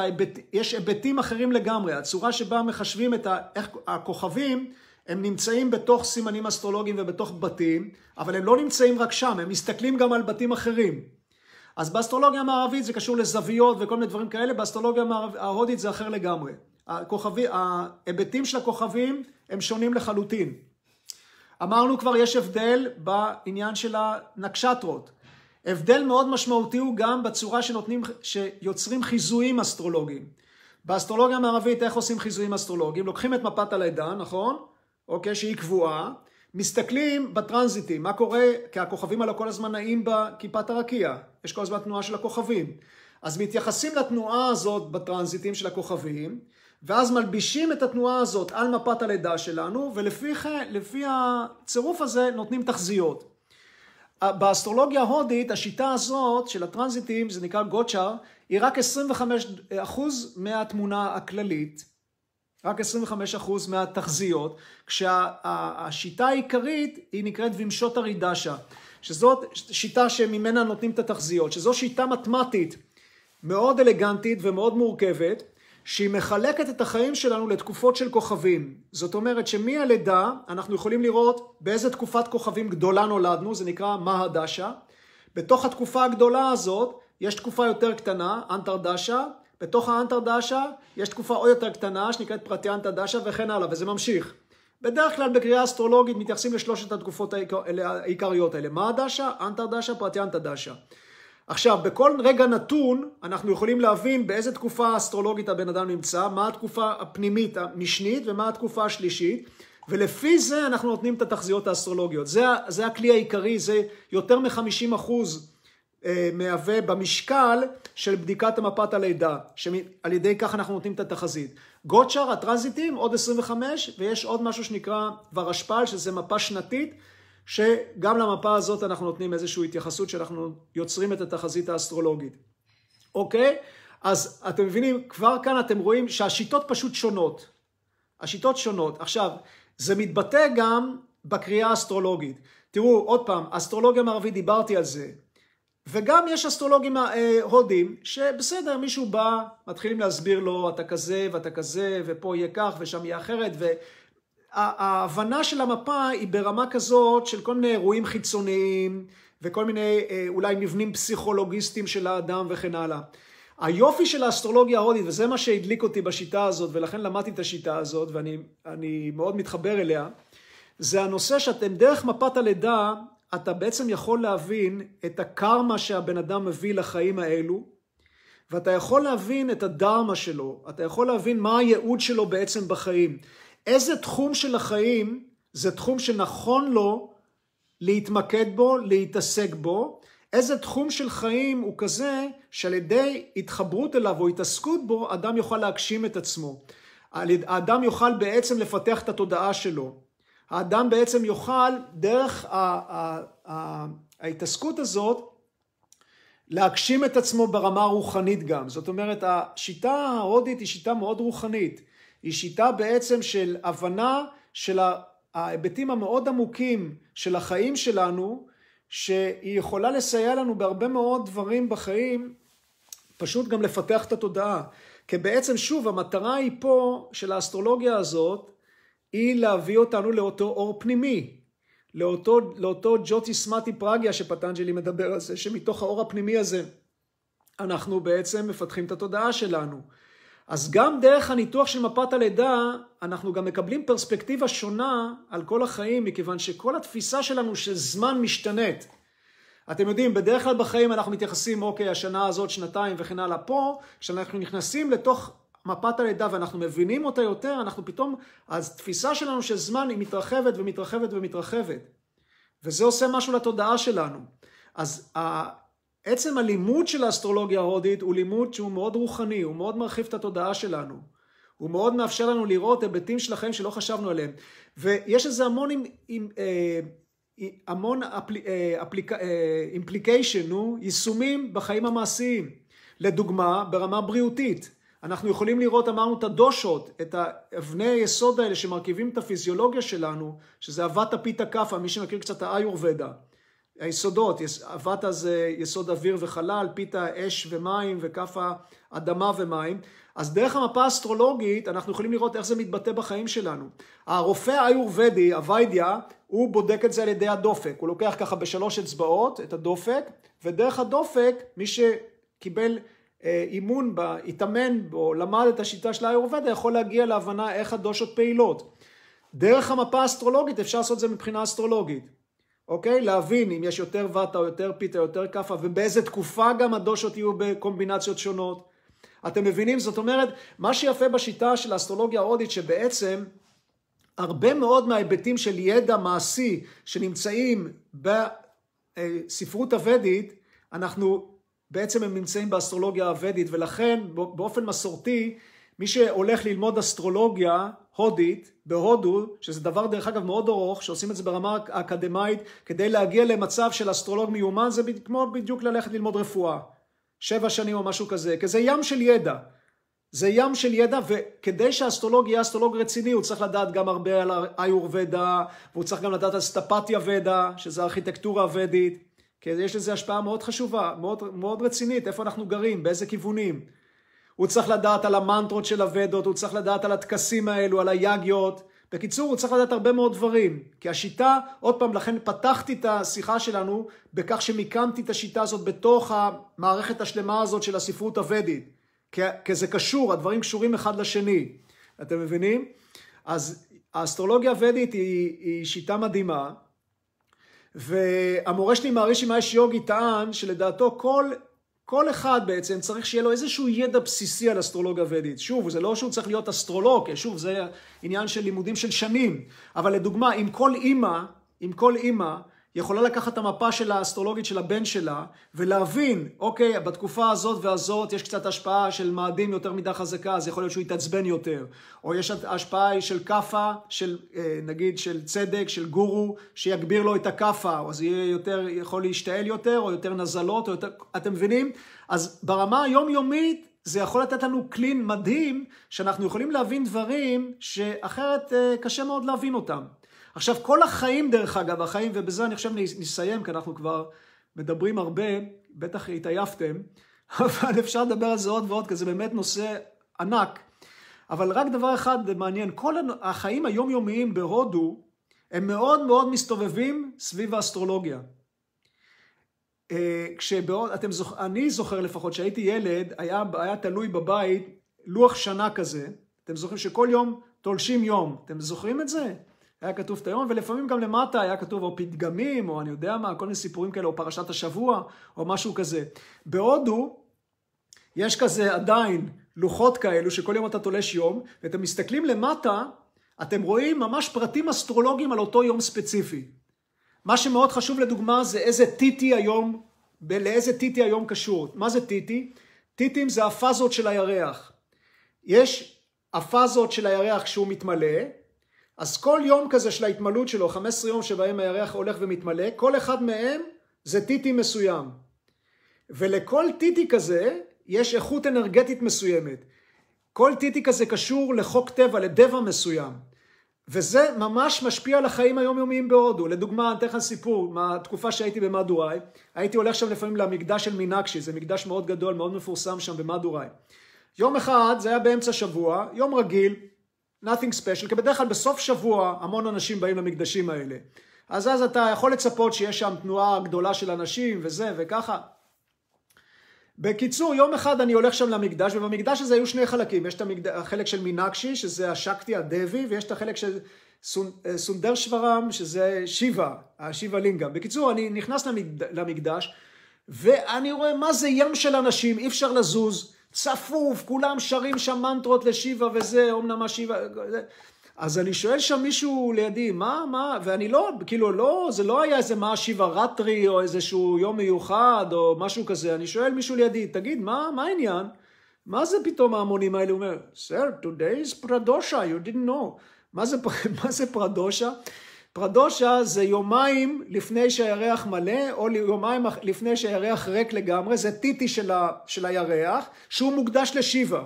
יש היבטים אחרים לגמרי. הצורה שבה מחשבים את ה... איך הכוכבים הם נמצאים בתוך סימנים אסטרולוגיים ובתוך בתים, אבל הם לא נמצאים רק שם, הם מסתכלים גם על בתים אחרים. אז באסטרולוגיה המערבית זה קשור לזוויות וכל מיני דברים כאלה, באסטרולוגיה ההודית זה אחר לגמרי. הכוכבי, ההיבטים של הכוכבים הם שונים לחלוטין. אמרנו כבר יש הבדל בעניין של הנקשטרות. הבדל מאוד משמעותי הוא גם בצורה שנותנים, שיוצרים חיזויים אסטרולוגיים. באסטרולוגיה המערבית איך עושים חיזויים אסטרולוגיים? לוקחים את מפת הלידה, נכון? אוקיי, שהיא קבועה, מסתכלים בטרנזיטים, מה קורה, כי הכוכבים האלה כל הזמן נעים בכיפת הרקיע, יש כל הזמן תנועה של הכוכבים. אז מתייחסים לתנועה הזאת בטרנזיטים של הכוכבים, ואז מלבישים את התנועה הזאת על מפת הלידה שלנו, ולפי הצירוף הזה נותנים תחזיות. באסטרולוגיה ההודית, השיטה הזאת של הטרנזיטים, זה נקרא גוצ'ר, היא רק 25% מהתמונה הכללית, רק 25% מהתחזיות, כשהשיטה העיקרית היא נקראת וימשות הרידשה, שזאת שיטה שממנה נותנים את התחזיות, שזו שיטה מתמטית מאוד אלגנטית ומאוד מורכבת, שהיא מחלקת את החיים שלנו לתקופות של כוכבים. זאת אומרת שמהלידה אנחנו יכולים לראות באיזה תקופת כוכבים גדולה נולדנו, זה נקרא מהדשה. בתוך התקופה הגדולה הזאת יש תקופה יותר קטנה, אנטרדשה. בתוך האנטרדשה יש תקופה עוד יותר קטנה שנקראת פרטיאנטה דשה וכן הלאה, וזה ממשיך. בדרך כלל בקריאה אסטרולוגית מתייחסים לשלושת התקופות העיקריות האלה, מהדשה, אנטרדשה, פרטיאנטה דשה. עכשיו, בכל רגע נתון אנחנו יכולים להבין באיזה תקופה אסטרולוגית הבן אדם נמצא, מה התקופה הפנימית המשנית ומה התקופה השלישית, ולפי זה אנחנו נותנים את התחזיות האסטרולוגיות. זה, זה הכלי העיקרי, זה יותר מ-50 אחוז מהווה במשקל של בדיקת המפת הלידה, שעל ידי כך אנחנו נותנים את התחזית. גוצ'ר, הטרנזיטים, עוד 25, ויש עוד משהו שנקרא ורשפל, שזה מפה שנתית. שגם למפה הזאת אנחנו נותנים איזושהי התייחסות שאנחנו יוצרים את התחזית האסטרולוגית. אוקיי? אז אתם מבינים, כבר כאן אתם רואים שהשיטות פשוט שונות. השיטות שונות. עכשיו, זה מתבטא גם בקריאה האסטרולוגית. תראו, עוד פעם, אסטרולוגיה מערבית, דיברתי על זה. וגם יש אסטרולוגים אה, הודים, שבסדר, מישהו בא, מתחילים להסביר לו, אתה כזה ואתה כזה, ופה יהיה כך ושם יהיה אחרת, ו... ההבנה של המפה היא ברמה כזאת של כל מיני אירועים חיצוניים וכל מיני אה, אולי מבנים פסיכולוגיסטיים של האדם וכן הלאה. היופי של האסטרולוגיה ההודית, וזה מה שהדליק אותי בשיטה הזאת, ולכן למדתי את השיטה הזאת, ואני מאוד מתחבר אליה, זה הנושא שאתם דרך מפת הלידה, אתה בעצם יכול להבין את הקרמה שהבן אדם מביא לחיים האלו, ואתה יכול להבין את הדרמה שלו, אתה יכול להבין מה הייעוד שלו בעצם בחיים. איזה תחום של החיים זה תחום שנכון לו להתמקד בו, להתעסק בו, איזה תחום של חיים הוא כזה שעל ידי התחברות אליו או התעסקות בו, אדם יוכל להגשים את עצמו. האדם יוכל בעצם לפתח את התודעה שלו. האדם בעצם יוכל דרך ההתעסקות הזאת להגשים את עצמו ברמה הרוחנית גם. זאת אומרת, השיטה ההודית היא שיטה מאוד רוחנית. היא שיטה בעצם של הבנה של ההיבטים המאוד עמוקים של החיים שלנו, שהיא יכולה לסייע לנו בהרבה מאוד דברים בחיים, פשוט גם לפתח את התודעה. כי בעצם, שוב, המטרה היא פה, של האסטרולוגיה הזאת, היא להביא אותנו לאותו אור פנימי, לאותו, לאותו ג'וטי סמטי פרגיה שפטנג'לי מדבר על זה, שמתוך האור הפנימי הזה אנחנו בעצם מפתחים את התודעה שלנו. אז גם דרך הניתוח של מפת הלידה, אנחנו גם מקבלים פרספקטיבה שונה על כל החיים, מכיוון שכל התפיסה שלנו של זמן משתנית. אתם יודעים, בדרך כלל בחיים אנחנו מתייחסים, אוקיי, השנה הזאת, שנתיים וכן הלאה. פה, כשאנחנו נכנסים לתוך מפת הלידה ואנחנו מבינים אותה יותר, אנחנו פתאום, אז תפיסה שלנו של זמן היא מתרחבת ומתרחבת ומתרחבת. וזה עושה משהו לתודעה שלנו. אז עצם הלימוד של האסטרולוגיה ההודית הוא לימוד שהוא מאוד רוחני, הוא מאוד מרחיב את התודעה שלנו. הוא מאוד מאפשר לנו לראות היבטים של החיים שלא חשבנו עליהם. ויש לזה המון, עם, עם, אה, המון אפל, אה, אפליק, אה, נו, יישומים בחיים המעשיים. לדוגמה, ברמה בריאותית. אנחנו יכולים לראות, אמרנו, את הדושות, את אבני היסוד האלה שמרכיבים את הפיזיולוגיה שלנו, שזה אבטה פיתה כאפה, מי שמכיר קצת האיורבדה. היסודות, אבטה זה יסוד אוויר וחלל, פיתה אש ומים וכאפה אדמה ומים. אז דרך המפה האסטרולוגית אנחנו יכולים לראות איך זה מתבטא בחיים שלנו. הרופא האיורבדי, הוויידיה, הוא בודק את זה על ידי הדופק. הוא לוקח ככה בשלוש אצבעות את הדופק, ודרך הדופק, מי שקיבל אימון, בה, התאמן בו, למד את השיטה של האיורבדה, יכול להגיע להבנה איך הדושות פעילות. דרך המפה האסטרולוגית אפשר לעשות את זה מבחינה אסטרולוגית. אוקיי? להבין אם יש יותר וטה או יותר פיתה או יותר כאפה ובאיזה תקופה גם הדושות יהיו בקומבינציות שונות. אתם מבינים? זאת אומרת, מה שיפה בשיטה של האסטרולוגיה ההודית שבעצם הרבה מאוד מההיבטים של ידע מעשי שנמצאים בספרות הוודית, אנחנו בעצם הם נמצאים באסטרולוגיה הוודית ולכן באופן מסורתי מי שהולך ללמוד אסטרולוגיה הודית בהודו, שזה דבר דרך אגב מאוד ארוך, שעושים את זה ברמה אקדמאית, כדי להגיע למצב של אסטרולוג מיומן, זה כמו בדיוק ללכת ללמוד רפואה. שבע שנים או משהו כזה, כי זה ים של ידע. זה ים של ידע, וכדי שהאסטרולוג יהיה אסטרולוג רציני, הוא צריך לדעת גם הרבה על האיור-ודה, והוא צריך גם לדעת על סטפתיה ודה, שזה הארכיטקטורה הוודית, כי יש לזה השפעה מאוד חשובה, מאוד, מאוד רצינית, איפה אנחנו גרים, באיזה כיוונים. הוא צריך לדעת על המנטרות של הוודות, הוא צריך לדעת על הטקסים האלו, על היאגיות. בקיצור, הוא צריך לדעת הרבה מאוד דברים. כי השיטה, עוד פעם, לכן פתחתי את השיחה שלנו בכך שמיקמתי את השיטה הזאת בתוך המערכת השלמה הזאת של הספרות הוודית. כי, כי זה קשור, הדברים קשורים אחד לשני. אתם מבינים? אז האסטרולוגיה הוודית היא, היא שיטה מדהימה, והמורה שלי מהרישי מאש יוגי טען שלדעתו כל כל אחד בעצם צריך שיהיה לו איזשהו ידע בסיסי על אסטרולוגיה ודית. שוב, זה לא שהוא צריך להיות אסטרולוג, שוב, זה עניין של לימודים של שנים. אבל לדוגמה, אם כל אימא, אם כל אימא יכולה לקחת את המפה של האסטרולוגית של הבן שלה ולהבין, אוקיי, בתקופה הזאת והזאת יש קצת השפעה של מאדים יותר מדי חזקה, אז יכול להיות שהוא יתעצבן יותר. או יש השפעה של כאפה, של אה, נגיד של צדק, של גורו, שיגביר לו את הכאפה, אז יהיה יותר, יכול להשתעל יותר, או יותר נזלות, או יותר... אתם מבינים? אז ברמה היומיומית זה יכול לתת לנו קלין מדהים, שאנחנו יכולים להבין דברים שאחרת אה, קשה מאוד להבין אותם. עכשיו, כל החיים, דרך אגב, החיים, ובזה אני חושב נסיים, כי אנחנו כבר מדברים הרבה, בטח התעייפתם, אבל אפשר לדבר על זה עוד ועוד, כי זה באמת נושא ענק. אבל רק דבר אחד מעניין, כל החיים היומיומיים בהודו, הם מאוד מאוד מסתובבים סביב האסטרולוגיה. אה, כשבעוד, אתם זוכ... אני זוכר לפחות, כשהייתי ילד, היה, היה תלוי בבית לוח שנה כזה. אתם זוכרים שכל יום תולשים יום. אתם זוכרים את זה? היה כתוב את היום, ולפעמים גם למטה היה כתוב או פתגמים, או אני יודע מה, כל מיני סיפורים כאלה, או פרשת השבוע, או משהו כזה. בהודו, יש כזה עדיין לוחות כאלו, שכל יום אתה תולש יום, ואתם מסתכלים למטה, אתם רואים ממש פרטים אסטרולוגיים על אותו יום ספציפי. מה שמאוד חשוב לדוגמה זה איזה טיטי היום, לאיזה טיטי היום קשור. מה זה טיטי? טיטים זה הפאזות של הירח. יש הפאזות של הירח כשהוא מתמלא, אז כל יום כזה של ההתמלות שלו, 15 יום שבהם הירח הולך ומתמלא, כל אחד מהם זה טיטי מסוים. ולכל טיטי כזה יש איכות אנרגטית מסוימת. כל טיטי כזה קשור לחוק טבע, לדבע מסוים. וזה ממש משפיע על החיים היומיומיים בהודו. לדוגמה, אני אתן לך סיפור, מהתקופה שהייתי במדוראי, הייתי הולך שם לפעמים למקדש של מינקשי, זה מקדש מאוד גדול, מאוד מפורסם שם במדוראי. יום אחד, זה היה באמצע שבוע, יום רגיל, nothing special, כי בדרך כלל בסוף שבוע המון אנשים באים למקדשים האלה. אז אז אתה יכול לצפות שיש שם תנועה גדולה של אנשים וזה וככה. בקיצור, יום אחד אני הולך שם למקדש, ובמקדש הזה היו שני חלקים. יש את החלק של מינקשי, שזה השקטי הדבי, ויש את החלק של אה, סונדר שוורם, שזה שיבה, השיבה לינגה. בקיצור, אני נכנס למקדש, ואני רואה מה זה ים של אנשים, אי אפשר לזוז, צפוף, כולם שרים שם מנטרות לשיבה וזה, אומנם השיבה... אז אני שואל שם מישהו לידי, מה, מה, ואני לא, כאילו, לא, זה לא היה איזה מה שיבה רטרי או איזשהו יום מיוחד או משהו כזה, אני שואל מישהו לידי, תגיד, מה, מה העניין? מה זה פתאום ההמונים האלה? הוא אומר, sir, today is פרדושה, you didn't know. מה זה, מה זה פרדושה? פרדושה זה יומיים לפני שהירח מלא, או יומיים לפני שהירח ריק לגמרי, זה טיטי של, ה, של הירח, שהוא מוקדש לשיבה.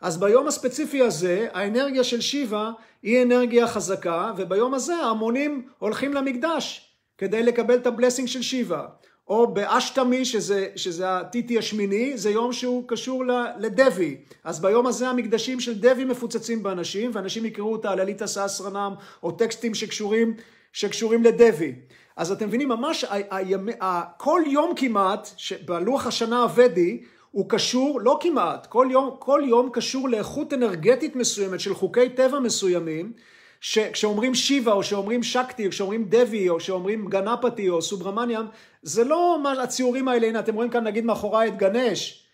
אז ביום הספציפי הזה, האנרגיה של שיבה היא אנרגיה חזקה, וביום הזה ההמונים הולכים למקדש כדי לקבל את הבלסינג של שיבה. או באשתמי, שזה, שזה הטיטי השמיני, זה יום שהוא קשור לדבי. אז ביום הזה המקדשים של דבי מפוצצים באנשים, ואנשים יקראו את הלליטה ססרנם, או טקסטים שקשורים, שקשורים לדבי. אז אתם מבינים, ממש הימי, כל יום כמעט, בלוח השנה הוודי, הוא קשור, לא כמעט, כל יום, כל יום קשור לאיכות אנרגטית מסוימת של חוקי טבע מסוימים, שכשאומרים שיבה או שאומרים שקטי או כשאומרים דבי או שאומרים גנפתי או סוברמניאם, זה לא מה הציורים האלה, הנה אתם רואים כאן נגיד מאחוריי את גנש,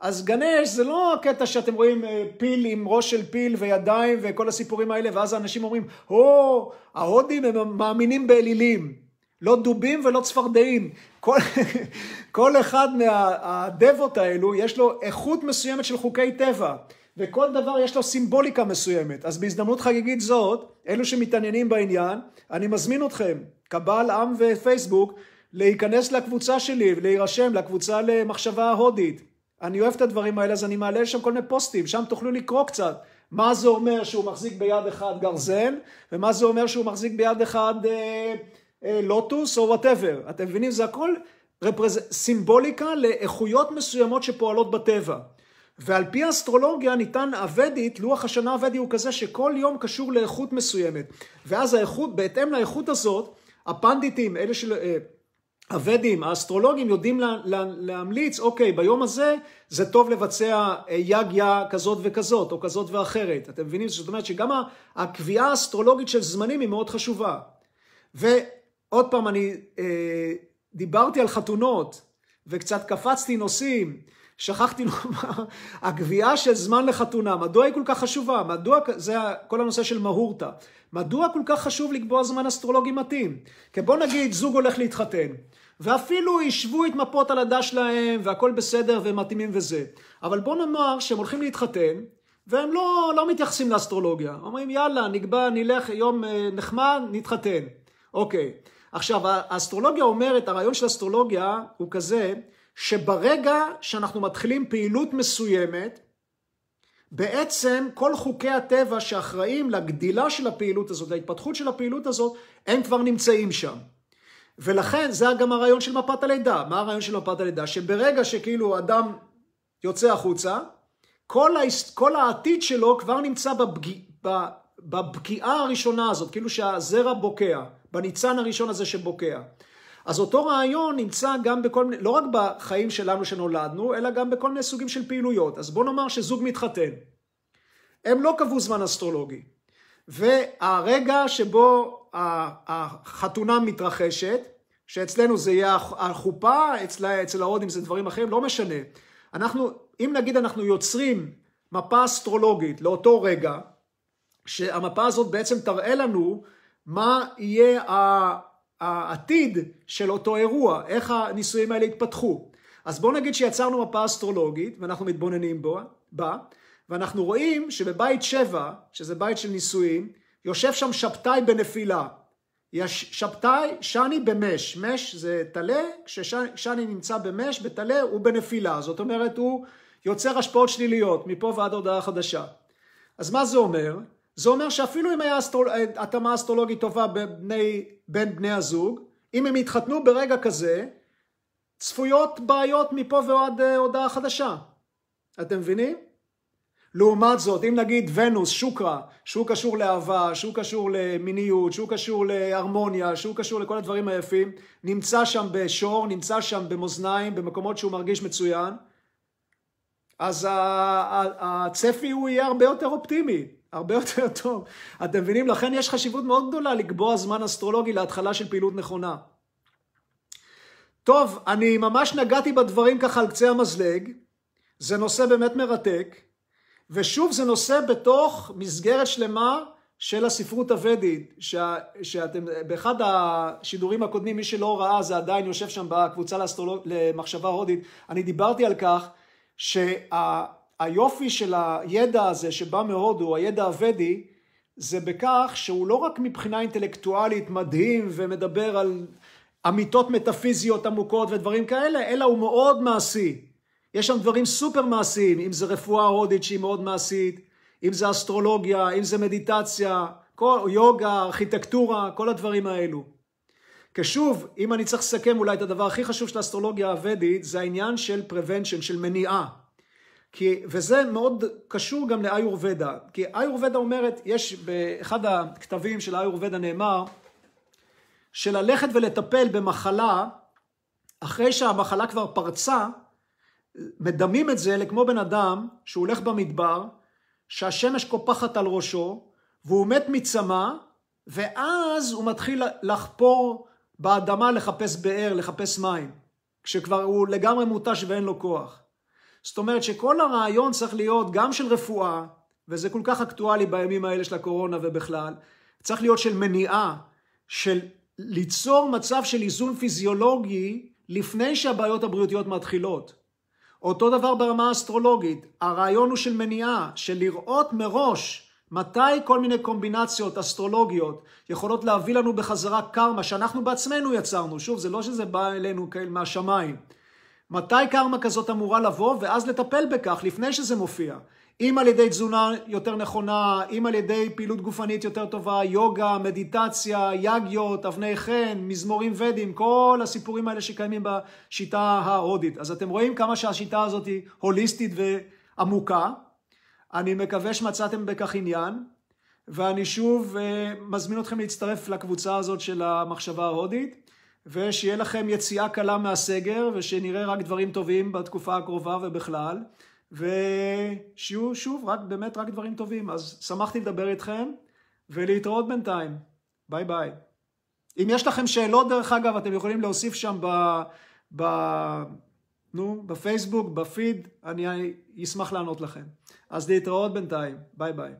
אז גנש זה לא הקטע שאתם רואים אה, פיל עם ראש של פיל וידיים וכל הסיפורים האלה ואז האנשים אומרים, או, ההודים הם מאמינים באלילים, לא דובים ולא צפרדעים. כל, כל אחד מהדבות האלו יש לו איכות מסוימת של חוקי טבע. וכל דבר יש לו סימבוליקה מסוימת. אז בהזדמנות חגיגית זאת, אלו שמתעניינים בעניין, אני מזמין אתכם, קבל עם ופייסבוק, להיכנס לקבוצה שלי ולהירשם לקבוצה למחשבה ההודית. אני אוהב את הדברים האלה, אז אני מעלה שם כל מיני פוסטים, שם תוכלו לקרוא קצת. מה זה אומר שהוא מחזיק ביד אחד גרזן, ומה זה אומר שהוא מחזיק ביד אחד אה, אה, לוטוס או whatever. אתם מבינים? זה הכל רפרז... סימבוליקה לאיכויות מסוימות שפועלות בטבע. ועל פי האסטרולוגיה ניתן הוודית, לוח השנה הוודי הוא כזה שכל יום קשור לאיכות מסוימת. ואז האיכות, בהתאם לאיכות הזאת, הפנדיטים, אלה של... אה, הוודים, האסטרולוגים יודעים לה, לה, להמליץ, אוקיי, ביום הזה זה טוב לבצע אה, יגיה כזאת וכזאת, או כזאת ואחרת. אתם מבינים? זאת אומרת שגם הקביעה האסטרולוגית של זמנים היא מאוד חשובה. ועוד פעם, אני אה, דיברתי על חתונות, וקצת קפצתי נושאים. שכחתי לומר, הגבייה של זמן לחתונה, מדוע היא כל כך חשובה? מדוע, זה כל הנושא של מהורתא. מדוע כל כך חשוב לקבוע זמן אסטרולוגי מתאים? כי בוא נגיד זוג הולך להתחתן, ואפילו ישבו את מפות הלידה שלהם, והכל בסדר והם מתאימים וזה. אבל בוא נאמר שהם הולכים להתחתן, והם לא, לא מתייחסים לאסטרולוגיה. אומרים יאללה, נקבע, נלך יום אה, נחמד, נתחתן. אוקיי. עכשיו, האסטרולוגיה אומרת, הרעיון של אסטרולוגיה הוא כזה, שברגע שאנחנו מתחילים פעילות מסוימת, בעצם כל חוקי הטבע שאחראים לגדילה של הפעילות הזאת, להתפתחות של הפעילות הזאת, הם כבר נמצאים שם. ולכן זה גם הרעיון של מפת הלידה. מה הרעיון של מפת הלידה? שברגע שכאילו אדם יוצא החוצה, כל, ההס... כל העתיד שלו כבר נמצא בפגיע... בפגיעה הראשונה הזאת, כאילו שהזרע בוקע, בניצן הראשון הזה שבוקע. אז אותו רעיון נמצא גם בכל מיני, לא רק בחיים שלנו שנולדנו, אלא גם בכל מיני סוגים של פעילויות. אז בוא נאמר שזוג מתחתן. הם לא קבעו זמן אסטרולוגי. והרגע שבו החתונה מתרחשת, שאצלנו זה יהיה החופה, אצל, אצל ההודים זה דברים אחרים, לא משנה. אנחנו, אם נגיד אנחנו יוצרים מפה אסטרולוגית לאותו רגע, שהמפה הזאת בעצם תראה לנו מה יהיה העתיד של אותו אירוע, איך הניסויים האלה יתפתחו. אז בואו נגיד שיצרנו מפה אסטרולוגית ואנחנו מתבוננים בו, בה, ואנחנו רואים שבבית שבע, שזה בית של ניסויים, יושב שם שבתאי בנפילה. יש שבתאי, שני במש. מש זה טלה, כששני נמצא במש, בטלה הוא בנפילה. זאת אומרת, הוא יוצר השפעות שליליות, מפה ועד הודעה חדשה. אז מה זה אומר? זה אומר שאפילו אם היה אסטרול... התאמה אסטרולוגית טובה בבני... בין בני הזוג, אם הם יתחתנו ברגע כזה, צפויות בעיות מפה ועד אה, הודעה חדשה. אתם מבינים? לעומת זאת, אם נגיד ונוס, שוקרה, שהוא קשור לאהבה, שהוא קשור למיניות, שהוא קשור להרמוניה, שהוא קשור לכל הדברים היפים, נמצא שם בשור, נמצא שם במאזניים, במקומות שהוא מרגיש מצוין, אז הצפי הוא יהיה הרבה יותר אופטימי, הרבה יותר טוב. אתם מבינים? לכן יש חשיבות מאוד גדולה לקבוע זמן אסטרולוגי להתחלה של פעילות נכונה. טוב, אני ממש נגעתי בדברים ככה על קצה המזלג, זה נושא באמת מרתק. ושוב זה נושא בתוך מסגרת שלמה של הספרות הוודית, שה, שאתם, באחד השידורים הקודמים, מי שלא ראה זה עדיין יושב שם בקבוצה לאסטרולוג, למחשבה הודית, אני דיברתי על כך שהיופי של הידע הזה שבא מהודו, הידע הוודי, זה בכך שהוא לא רק מבחינה אינטלקטואלית מדהים ומדבר על אמיתות מטאפיזיות עמוקות ודברים כאלה, אלא הוא מאוד מעשי. יש שם דברים סופר מעשיים, אם זה רפואה הודית שהיא מאוד מעשית, אם זה אסטרולוגיה, אם זה מדיטציה, כל, יוגה, ארכיטקטורה, כל הדברים האלו. כשוב, אם אני צריך לסכם אולי את הדבר הכי חשוב של האסטרולוגיה הוודית, זה העניין של prevention, של מניעה. כי, וזה מאוד קשור גם לאיורבדה, כי איורבדה אומרת, יש באחד הכתבים של איורבדה נאמר, שללכת ולטפל במחלה, אחרי שהמחלה כבר פרצה, מדמים את זה לכמו בן אדם שהוא הולך במדבר, שהשמש קופחת על ראשו, והוא מת מצמא, ואז הוא מתחיל לחפור באדמה לחפש באר, לחפש מים, כשכבר הוא לגמרי מותש ואין לו כוח. זאת אומרת שכל הרעיון צריך להיות גם של רפואה, וזה כל כך אקטואלי בימים האלה של הקורונה ובכלל, צריך להיות של מניעה, של ליצור מצב של איזון פיזיולוגי לפני שהבעיות הבריאותיות מתחילות. אותו דבר ברמה האסטרולוגית, הרעיון הוא של מניעה, של לראות מראש מתי כל מיני קומבינציות אסטרולוגיות יכולות להביא לנו בחזרה קרמה שאנחנו בעצמנו יצרנו, שוב זה לא שזה בא אלינו כאל מהשמיים, מתי קרמה כזאת אמורה לבוא ואז לטפל בכך לפני שזה מופיע. אם על ידי תזונה יותר נכונה, אם על ידי פעילות גופנית יותר טובה, יוגה, מדיטציה, יגיות, אבני חן, מזמורים ודים, כל הסיפורים האלה שקיימים בשיטה ההודית. אז אתם רואים כמה שהשיטה הזאת היא הוליסטית ועמוקה. אני מקווה שמצאתם בכך עניין, ואני שוב אה, מזמין אתכם להצטרף לקבוצה הזאת של המחשבה ההודית, ושיהיה לכם יציאה קלה מהסגר, ושנראה רק דברים טובים בתקופה הקרובה ובכלל. ושיהיו שוב רק באמת רק דברים טובים. אז שמחתי לדבר איתכם ולהתראות בינתיים. ביי ביי. אם יש לכם שאלות דרך אגב אתם יכולים להוסיף שם ב... ב... נו, בפייסבוק, בפיד, אני אשמח לענות לכם. אז להתראות בינתיים. ביי ביי.